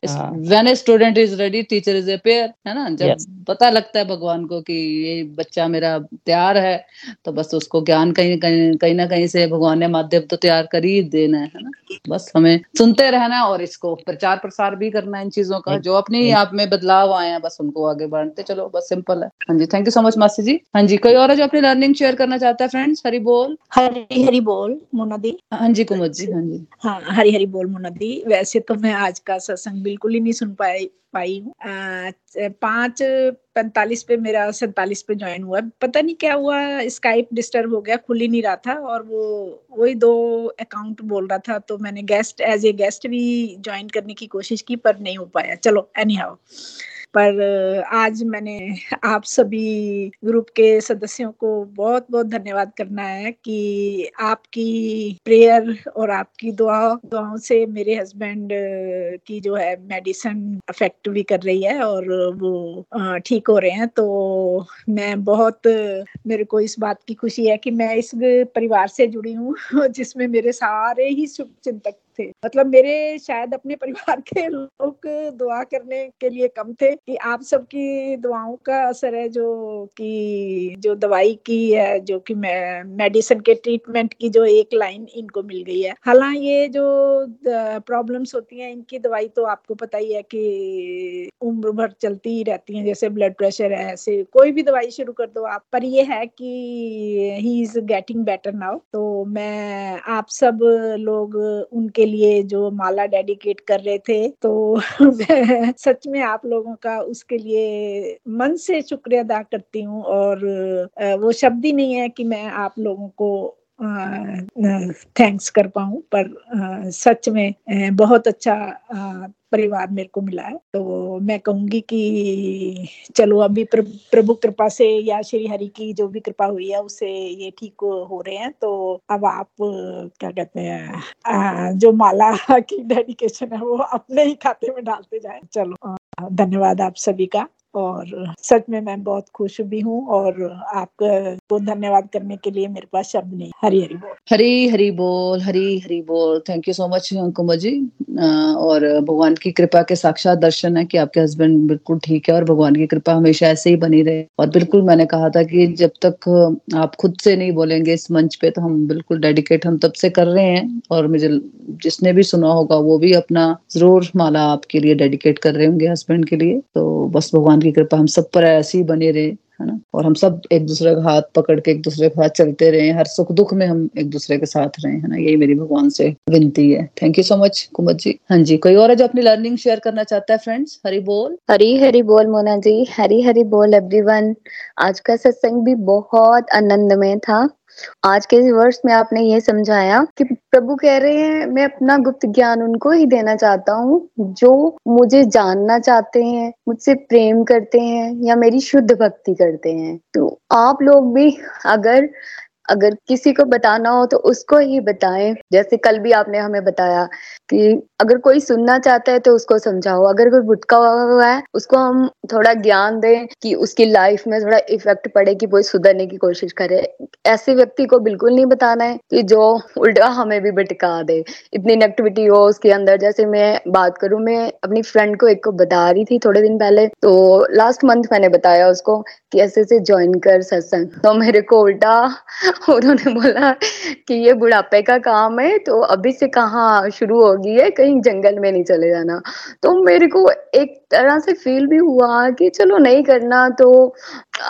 When a student is ready teacher is appear है ना? जब. पता लगता है भगवान को कि ये बच्चा मेरा तैयार है तो बस उसको ज्ञान कहीं कहीं कहीं ना कहीं से भगवान ने माध्यम तो तैयार कर ही देना है ना? बस हमें सुनते रहना और इसको प्रचार प्रसार भी करना इन चीज़ों का जो अपने ही आप में बदलाव आए हैं बस उनको आगे बढ़ते चलो बस सिंपल है। हाँ जी थैंक यू सो मच मासी जी। हाँ जी कोई और है जो अपनी लर्निंग शेयर करना चाहता है फ्रेंड्स हरी बोल। हरी हरी बोल मोना दी। हाँ जी कुमुद जी हाँ जी। हाँ हरी हरी बोल मोना दी। वैसे तो मैं आज का सत्संग बिल्कुल ही नहीं सुन पाई पाई हूँ। पाँच पैंतालीस पे मेरा सैतालीस पे ज्वाइन हुआ। पता नहीं क्या हुआ स्काइप डिस्टर्ब हो गया खुल ही नहीं रहा था और वो वही दो अकाउंट बोल रहा था तो मैंने गेस्ट एज ए गेस्ट भी ज्वाइन करने की कोशिश की पर नहीं हो पाया। चलो एनी हाउ पर आज मैंने आप सभी ग्रुप के सदस्यों को बहुत बहुत धन्यवाद करना है कि आपकी प्रेयर और आपकी दुआ, दुआओं से मेरे हस्बैंड की जो है मेडिसिन अफेक्ट भी कर रही है और वो ठीक हो रहे हैं। तो मैं बहुत, मेरे को इस बात की खुशी है कि मैं इस परिवार से जुड़ी हूँ, जिसमें मेरे सारे ही शुभ चिंतक थे। मतलब मेरे शायद अपने परिवार के लोग दुआ करने के लिए कम थे कि आप सबकी दुआओं का असर है जो कि, जो दवाई की है, जो कि मेडिसिन के ट्रीटमेंट की जो एक लाइन इनको मिल गई है। हालाँकि ये जो प्रॉब्लम्स होती हैं, इनकी दवाई तो आपको पता ही है कि उम्र भर चलती ही रहती है, जैसे ब्लड प्रेशर है, ऐसे कोई भी दवाई शुरू कर दो आप। पर ये है कि he is getting better now. तो मैं, आप सब लोग उनके के लिए जो माला डेडिकेट कर रहे थे तो सच में आप लोगों का उसके लिए मन से शुक्रिया अदा करती हूँ और वो शब्द ही नहीं है कि मैं आप लोगों को थैंक्स कर पाऊँ पर सच में बहुत अच्छा परिवार मेरे को मिला है। तो मैं कहूँगी कि चलो अभी प्र, प्रभु कृपा से या श्री हरि की जो भी कृपा हुई है उससे ये ठीक हो रहे हैं। तो अब आप क्या कहते हैं जो माला की डेडिकेशन है वो अपने ही खाते में डालते जाए। चलो धन्यवाद आप सभी का। और सच में मैं बहुत खुश भी हूँ और आपको धन्यवाद करने के लिए मेरे पास शब्द नहीं, हरी हरी बोल। हरी हरी बोल, हरी हरी बोल। Thank you so much Kumar ji और भगवान की कृपा के साक्षात दर्शन है कि आपके हस्बैंड बिल्कुल ठीक है और भगवान की कृपा हमेशा ऐसे ही बनी रहे। और बिल्कुल मैंने कहा था कि जब तक आप खुद से नहीं बोलेंगे इस मंच पे तो हम बिल्कुल डेडिकेट हम तब से कर रहे हैं। और मुझे जिसने भी सुना होगा, वो भी अपना ज़रूर माला आपके लिए डेडिकेट कर रहे होंगे हस्बैंड के लिए। तो बस भगवान की कृपा, हम सब पर ऐसी बने रहे, है ना? और हम सब एक दूसरे का हाथ पकड़ के, एक दूसरे के साथ चलते रहे, हर सुख दुख में हम एक दूसरे के साथ रहे, है ना? यही मेरी भगवान से विनती है। थैंक यू सो मच कुमत जी। हाँ जी, कोई और है जो अपनी लर्निंग शेयर करना चाहता है फ्रेंड्स हरी बोल। हरी हरी बोल, मोना जी। हरी हरी बोल एवरीवन आज का सत्संग भी बहुत आनंदमय था। आज के वर्ष में आपने ये समझाया कि प्रभु कह रहे हैं, मैं अपना गुप्त ज्ञान उनको ही देना चाहता हूँ, जो मुझे जानना चाहते हैं, मुझसे प्रेम करते हैं या मेरी शुद्ध भक्ति करते हैं। तो आप लोग भी अगर अगर किसी को बताना हो तो उसको ही बताएँ। जैसे कल भी आपने हमें बताया कि अगर कोई सुनना चाहता है तो उसको समझाओ। अगर कोई भुटका हुआ है, उसको हम थोड़ा ज्ञान दें कि उसकी लाइफ में थोड़ा इफ़ेक्ट पड़े कि वो सुधरने की कोशिश करे। ऐसे व्यक्ति को बिल्कुल नहीं बताना है कि जो उल्टा हमें भी भटका दे। इतनी नेगेटिविटी हो उसके अंदर। जैसे मैं बात करूँ, मैं अपनी फ्रेंड को एक को बता रही थी थोड़े दिन पहले। तो लास्ट मंथ मैंने बताया उसको कि ऐसे ऐसे ज्वाइन कर, सत्संग। तो मेरे को उल्टा उन्होंने बोला कि ये बुढ़ापे का काम है तो अभी से कहाँ शुरू होगी है? कहीं जंगल में नहीं चले जाना। तो मेरे को एक तरह से फील भी हुआ कि चलो नहीं करना तो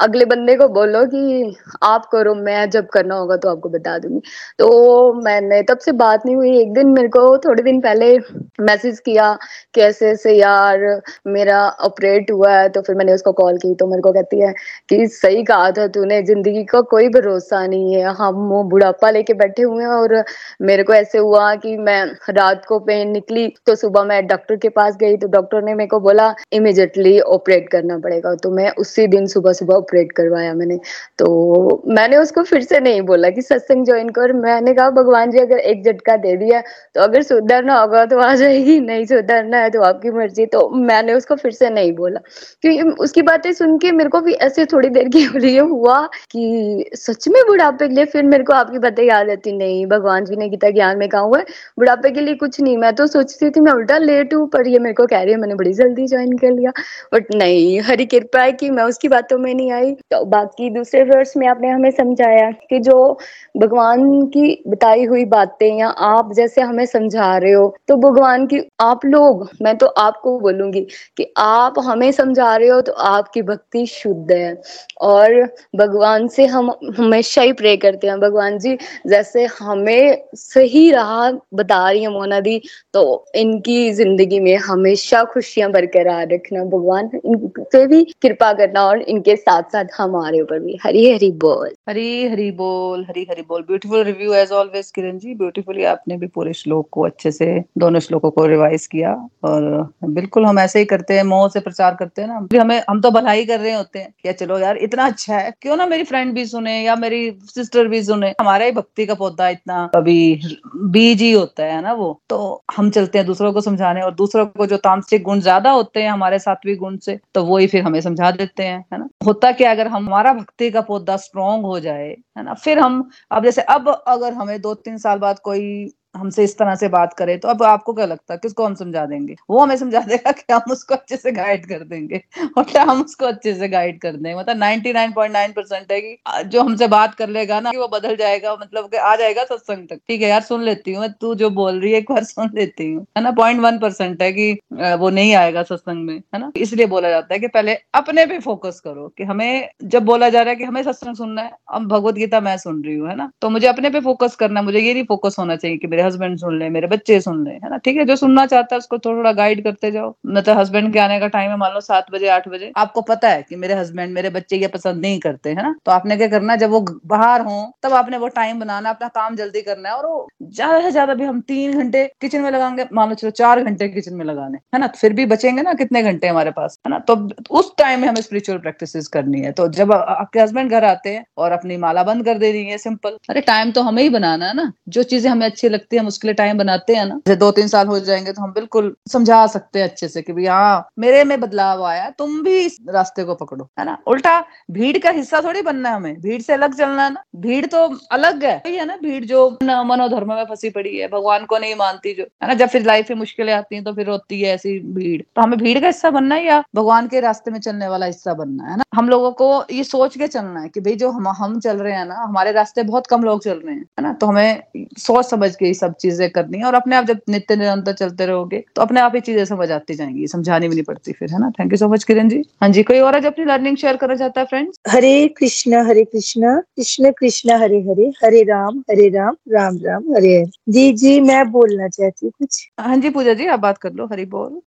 अगले बंदे को बोलो कि आप करो, मैं जब करना होगा तो आपको बता दूँगी। तो मैंने तब से बात नहीं हुई। एक दिन मेरे को थोड़े दिन पहले मैसेज किया कैसे ऐसे यार मेरा ऑपरेट हुआ है तो फिर मैंने उसको कॉल की। तो मेरे को कहती है कि सही कहा था तूने, ज़िंदगी का कोई भरोसा नहीं है। हम वो बुढ़ापा लेके बैठे हुए हैं और मेरे को ऐसे हुआ कि मैं रात को पेन निकली तो सुबह मैं डॉक्टर के पास गई तो डॉक्टर ने मेरे को बोला इमिजिएटली ऑपरेट करना पड़ेगा। तो मैं उसी दिन सुबह सुबह ऑपरेट करवाया मैंने। तो मैंने उसको फिर से नहीं बोला कि सत्संग ज्वाइन कर। मैंने कहा, भगवान जी, अगर एक झटका दे दिया तो अगर सुधरना होगा तो आ जाएगी, नहीं सुधरना है तो आपकी मर्ज़ी। तो मैंने उसको फिर से नहीं बोला। क्योंकि उसकी बातें सुन के मेरे को भी ऐसे थोड़ी देर के लिए हुआ कि सच में बुढ़ापे के लिए फिर मेरे को आपकी बातें याद आती नहीं, भगवान जी ने गीता ज्ञान में कहा हुआ है, बुढ़ापे के लिए कुछ नहीं। मैं तो सोचती थी, मैं उल्टा लेट हूँ, पर ये मेरे को कह रही है, मैंने बड़ी जल्दी ज्वाइन कर लिया। बट नहीं, हरी कृपा है कि मैं उसकी बातों में नहीं आई। तो बाकी दूसरे वर्ष में आपने हमें समझाया कि जो भगवान की बताई हुई बातें या आप जैसे हमें समझा रहे हो तो भगवान की, आप लोग, मैं तो आपको बोलूँगी कि आप हमें समझा रहे हो तो आपकी भक्ति शुद्ध है। और भगवान से हम हमेशा ही प्रे करते हैं। भगवान जी, जैसे हमें सही राह बता रही है मोना दी तो इनकी ज़िंदगी में हमेशा खुशियाँ बरकरार रखना, भगवान इनसे भी कृपा करना और इनके साथ साथ हमारे ऊपर भी। हरी हरी बोल। हरी हरी बोल हरी हरी बोल। Beautiful review as always Kiran ji. Beautifully आपने भी पूरे श्लोक को अच्छे से, दोनों श्लोकों को रिवाइज किया और बिल्कुल हम ऐसे ही करते हैं, मोह से प्रचार करते हैं ना। हमें, हम तो भलाई कर रहे होते हैं। क्या चलो यार, इतना अच्छा है। क्यों ना मेरी फ्रेंड भी सुने या मेरी सिस्टर भी सुने। हमारा ही भक्ति का पौधा इतना कभी बीज ही होता है ना वो। तो हम चलते हैं दूसरों को समझाने और दूसरों को जो तांत्रिक गुण ज़्यादा होते हैं हमारे सात्विक गुण से तो वो ही फिर हमें समझा देते हैं, है ना? होता क्या अगर हमारा भक्ति का पौधा स्ट्रोंग हो जाए, है ना? फिर हम, अब जैसे अब अगर हमें दो तीन साल बाद कोई हमसे इस तरह से बात करे तो अब आपको क्या लगता है किसको हम समझा देंगे? वो हमें समझा देगा कि हम उसको अच्छे से गाइड कर देंगे। और क्या हम उसको अच्छे से गाइड कर देंगे मतलब 99.9 परसेंट है कि जो हमसे बात कर लेगा ना वो बदल जाएगा मतलब कि आ जाएगा सत्संग तक। ठीक है यार, सुन लेती हूँ तू जो बोल रही है, एक बार सुन लेती हूँ। है ना पॉइंट वन परसेंट है कि वो नहीं आएगा सत्संग में, है ना? इसलिए बोला जाता है कि पहले अपने पे फोकस करो कि हमें, जब बोला जा रहा है कि हमें सत्संग सुनना है, अब भगवत गीता मैं सुन रही हूँ, है ना? तो मुझे अपने पे फोकस करना, मुझे ये नहीं फोकस होना चाहिए कि मेरे हस्बैंड सुन ले, मेरे बच्चे सुन ले, है ना? ठीक है, जो सुनना चाहता है उसको थोड़ा थोड़ा गाइड करते जाओ। मतलब हस्बैंड के आने का टाइम है, मान लो सात बजे, आठ बजे। आपको पता है कि मेरे हस्बैंड मेरे बच्चे ये पसंद नहीं करते, है ना? तो आपने क्या करना, जब वो बाहर हो, तब आपने वो टाइम बनाना, अपना काम जल्दी करना है, और वो ज़्यादा से ज़्यादा भी हम तीन घंटे किचन में लगाएँगे, मान लो चलो चार घंटे किचन में लगाने, है ना? फिर भी बचेंगे ना कितने घंटे हमारे पास, है ना? तो उस टाइम में हमें स्पिरिचुअल प्रैक्टिस करनी है। तो जब आपके हस्बैंड घर आते हैं और अपनी माला बंद कर दे रही है सिंपल अरे टाइम तो हमें ही बनाना है ना। जो चीज़ें हमें अच्छी लगती है हम उसके लिए टाइम बनाते हैं ना। जैसे दो तीन साल हो जाएँगे तो हम बिल्कुल समझा सकते हैं अच्छे से कि भाई हाँ मेरे में बदलाव आया तुम भी इस रास्ते को पकड़ो। है ना? उल्टा भीड़ का हिस्सा थोड़ी बनना है हमें। भीड़ से अलग चलना है ना। भीड़ तो अलग है। वही है ना, भीड़ जो मनोधर्म में फंसी पड़ी है, भगवान को नहीं मानती जो। है ना, जब फिर लाइफ में मुश्किलें आती है तो फिर होती है ऐसी भीड़। तो हमें भीड़ का हिस्सा बनना है या भगवान के रास्ते में चलने वाला हिस्सा बनना है ना? हम लोगों को ये सोच के चलना है कि भाई जो हम हम चल रहे हैं ना, हमारे रास्ते बहुत कम लोग चल रहे हैं, है ना? तो हमें सोच समझ के ये सब चीज़ें करनी है और अपने आप जब नित्य निरंतर चलते रहोगे तो अपने आप ही चीज़ें समझ आती जाएँगी समझानी भी नहीं पड़ती फिर है ना? Thank you so much Kiran ji. हाँ जी कोई और आज अपनी लर्निंग शेयर करना चाहता है फ्रेंड्स हरे कृष्णा हरे कृष्णा कृष्ण कृष्णा हरे हरे हरे राम हरे राम राम राम हरे हरे। जी जी मैं बोलना चाहती हूँ कुछ। हाँ जी पूजा जी आप बात कर लो हरी बोल।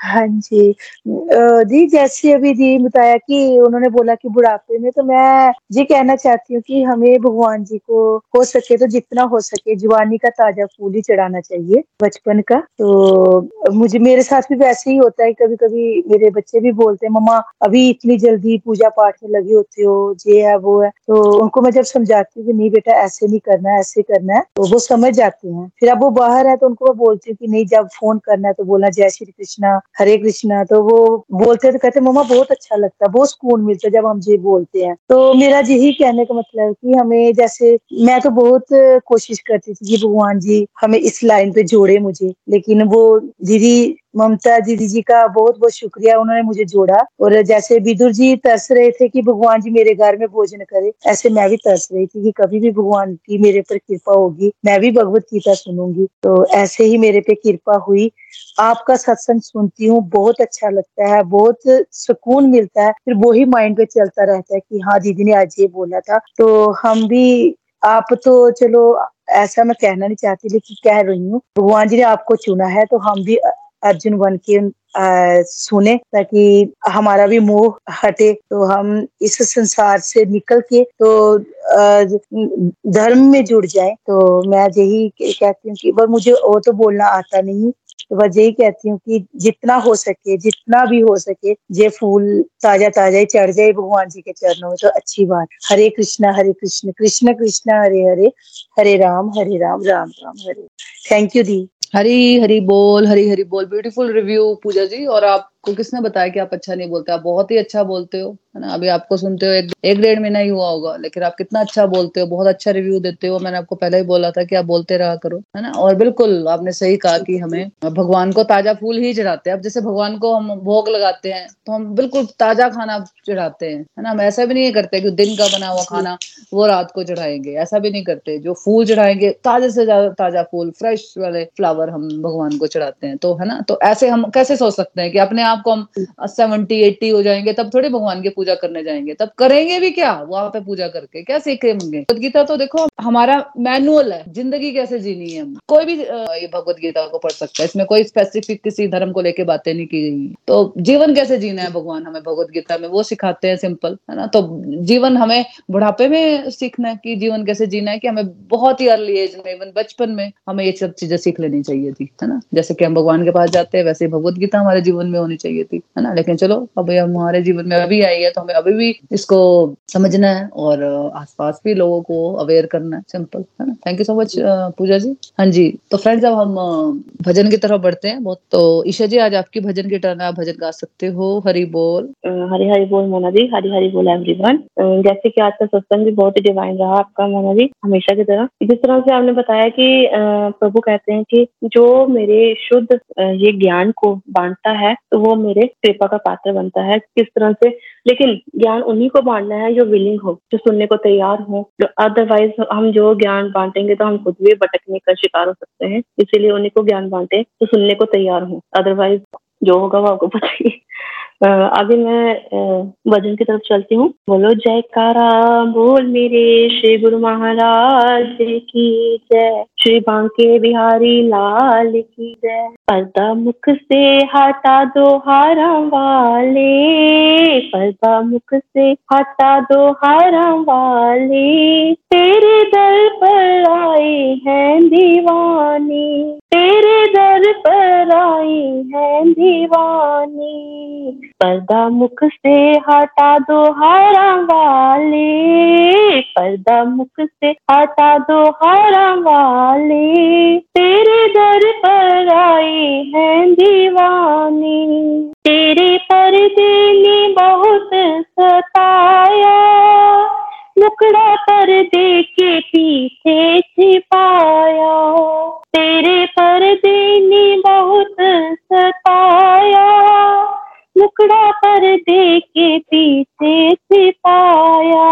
हाँ जी। जी जैसे अभी जी बताया कि उन्होंने बोला कि बुढ़ापे में तो मैं जी कहना चाहती हूँ कि हमें भगवान जी को, हो सके तो जितना हो सके जवानी का ताज़ा फूल ही चढ़ाना चाहिए बचपन का। तो मुझे, मेरे साथ भी वैसे ही होता है कभी कभी मेरे बच्चे भी बोलते हैं, मम्मा, अभी इतनी जल्दी पूजा पाठ में लगे होते हो, ये है, वो है। तो उनको मैं जब समझाती हूँ कि नहीं बेटा, ऐसे नहीं करना है ऐसे करना है तो वो समझ जाते हैं। फिर अब वो बाहर है तो उनको मैं बोलती हूँ कि नहीं, जब फ़ोन करना है तो बोलना, जय श्री कृष्णा। हरे कृष्णा तो वो बोलते तो कहते, मम्मा, बहुत अच्छा लगता है बहुत सुकून मिलता है जब हम ये बोलते हैं। तो मेरा यही कहने का मतलब कि हमें जैसे, मैं तो बहुत कोशिश करती थी कि भगवान जी हमें इस लाइन पे जोड़े मुझे, लेकिन वो दीदी ममता दीदी जी का बहुत बहुत शुक्रिया, उन्होंने मुझे जोड़ा। और जैसे विदुर जी तरस रहे थे कि भगवान जी मेरे घर में भोजन करे, ऐसे मैं भी तरस रही थी कि कभी भी भगवान की मेरे पर कृपा होगी, मैं भी भगवत गीता सुनूँगी। तो ऐसे ही मेरे पे कृपा हुई। आपका सत्संग सुनती हूँ, बहुत अच्छा लगता है, बहुत सुकून मिलता है, फिर वही माइंड पे चलता रहता है कि हाँ दीदी ने आज ये बोला था। तो हम भी, आप तो चलो, ऐसा मैं कहना नहीं चाहती, लेकिन कह रही हूँ, भगवान जी ने आपको चुना है तो हम भी अर्जुन बन के सुने ताकि हमारा भी मोह हटे। तो हम इस संसार से निकल के तो धर्म में जुड़ जाए। तो मैं यही कहती हूँ कि बस मुझे वो तो बोलना आता नहीं। तो बस यही कहती हूँ कि जितना हो सके, जितना भी हो सके, ये फूल ताज़ा ताज़ा ही चढ़ जाए भगवान जी के चरणों में तो अच्छी बात। हरे कृष्णा, हरे कृष्ण कृष्ण कृष्ण, हरे हरे हरे राम हरे राम राम राम, हरे। थैंक यू दी हरी हरी बोल हरी हरी बोल ब्यूटीफुल रिव्यू पूजा जी और आपको किसने बताया कि आप अच्छा नहीं बोलते? आप बहुत ही अच्छा बोलते हो है ना? अभी आपको सुनते हो एक, एक डेढ़ महीना ही हुआ होगा लेकिन आप कितना अच्छा बोलते हो बहुत अच्छा रिव्यू देते हो। मैंने आपको पहले ही बोला था कि आप बोलते रहा करो है ना? और बिल्कुल आपने सही कहा कि हमें भगवान को ताज़ा फूल ही चढ़ाते हैं। अब जैसे भगवान को हम भोग लगाते हैं तो हम बिल्कुल ताज़ा खाना चढ़ाते हैं है ना? हम ऐसा भी नहीं करते कि दिन का बना हुआ खाना वो रात को चढ़ाएँगे ऐसा भी नहीं करते। जो फूल चढ़ाएँगे ताजे से ज़्यादा ताज़ा फूल फ्रेश वाले फ्लावर हम भगवान को चढ़ाते हैं तो है ना? तो ऐसे हम कैसे सोच सकते हैं कि अपने आप को हम सेवेंटी एट्टी हो जाएँगे, तब थोड़ी भगवान की पूजा करने जाएँगे। तब करेंगे भी क्या? वहाँ पे पूजा करके। क्या सीखेंगे भगवत गीता तो देखो, हमारा मैनुअल है। ज़िंदगी कैसे जीनी है हम? कोई भी ये भगवत गीता को पढ़ सकता है। इसमें कोई स्पेसिफिक किसी धर्म को लेके बातें नहीं की गई तो जीवन कैसे जीना है भगवान हमें भगवत गीता में? वो सिखाते हैं सिंपल है ना? तो जीवन हमें बुढ़ापे में सीखना है कि जीवन कैसे जीना है कि हमें बहुत ही अर्ली एज में इवन बचपन में, हमें ये सब चीज़ें सीख लेनी चाहिए थी, है ना? जैसे कि हम भगवान के पास जाते हैं, वैसे भगवत गीता हमारे जीवन में होनी चाहिए थी, है ना? लेकिन चलो, अब हमारे जीवन में अभी आई है तो हमें अभी भी इसको समझना है और आसपास भी लोगों को अवेयर करना है सिंपल है ना? Thank you so much Puja ji. हाँ जी तो फ्रेंड्स अब हम भजन की तरफ़ बढ़ते हैं बहुत तो ईशा जी, आज आपकी भजन की टर्न आप भजन गा सकते हो, हरी बोल। हरी हरी बोल, मोना जी, हरी हरी बोल एवरीवन जैसे कि आज का सत्संग भी बहुत ही डिवाइन रहा आपका, मोना जी, हमेशा की तरह। जिस तरह से आपने बताया कि प्रभु कहते हैं कि जो मेरे शुद्ध ये ज्ञान को बांटता है तो वो मेरे कृपा का पात्र बनता है, किस तरह से? लेकिन ज्ञान उन्हीं को बांटना है जो विलिंग हो, जो सुनने को तैयार हो। जो अदरवाइज़ हम जो ज्ञान बांटेंगे तो हम खुद भी भटकने का शिकार हो सकते हैं। इसीलिए उन्हीं को ज्ञान बांटे तो सुनने को तैयार हो। अदरवाइज़ जो होगा वो आपको पता ही। आगे मैं भजन की तरफ़ चलती हूँ। बोलो, जयकारा, बोल मेरे श्री गुरु महाराज की जय। श्री बांके बिहारी लाल की जय। पर्दा मुख से हटा दो हारा वाले पर्दा मुख से हटा दो हारा वाले तेरे दर पर आए हैं दीवानी। तेरे दर पर आई है दीवानी। पर्दा मुख से हटा दो हरा वाले। पर्दा मुख से हटा दो हरा वाले। तेरे दर पर आई है दीवानी। तेरे पर्दे ने बहुत सताया। मुकड़ा पर्दे के पीछे छिपाया। तेरे पर्दे ने बहुत सताया। मुकड़ा पर्दे के पीछे छिपाया।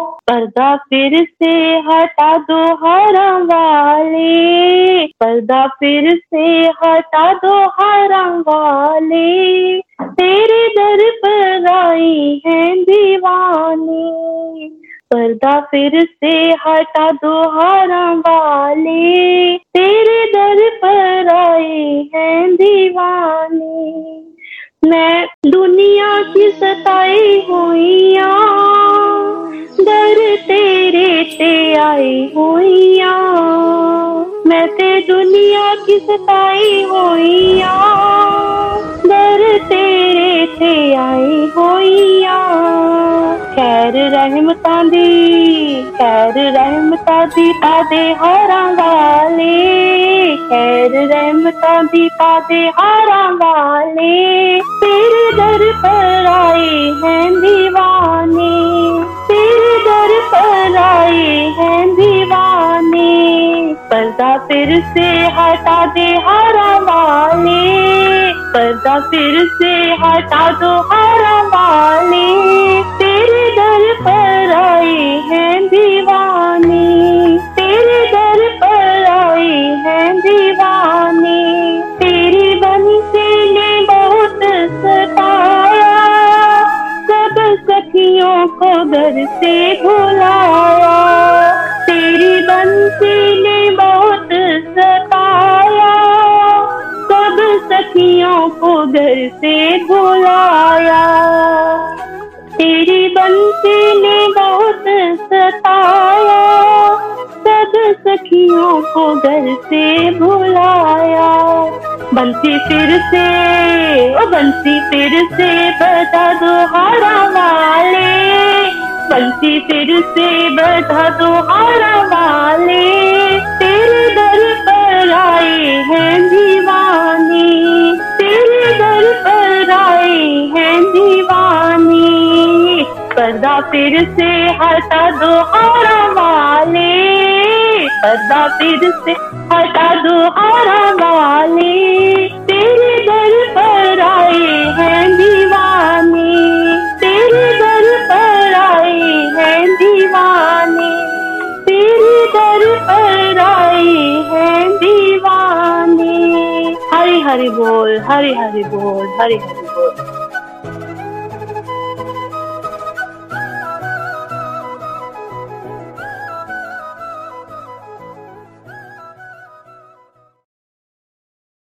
पर्दा फिर से हटा दो हरा वाले। पर्दा फिर से हटा दो हरा वाले। तेरे दर पर आई है दीवानी। पर्दा फिर से हटा दो हारा वाले तेरे दर पर आए हैं दीवाने। मैं दुनिया की सताई हुईया, दर तेरे ते आई हुईया। मैं ते दुनिया की सताई हुईया। दर तेरे ते आई हुईया खैर रहमतां दी खैर रहमतां दी पादे हारां वाले। खैर रहमतां दी पादे हारां वाले। तेरे दर पर आए हैं दीवाने। तेरे दर पर आए हैं दीवाने। पर्दा फिर से हटा दे हारा वाले। पर्दा फिर से हटा दो हारा वाले तेरे दर पर आए हैं दीवाने। तेरे दर पर आए हैं दीवाने। तेरी बंसी ने बहुत सताया। सब सखियों को घर से भुलाया तेरी बंसी ने बहुत सताया। को घर से भुलाया तेरी बंसी ने बहुत सताया। सब सखियों को घर से भुलाया बंसी फिर से, ओ बंसी फिर से बता दो हारा वाले। बंसी फिर से बता दो हारा वाले। तेरे दर पर आए हैं दीवाने। पर्दा फिर से हटा दो हारा वाले पर्दा फिर से हटा दो हारा वाले तेरे दर पर आए हैं दीवाने। तेरे दर पर आए हैं दीवाने। तेरे दर पर आए हैं दीवाने। हरि हरि बोल, हरि हरि बोल, हरि हरि बोल।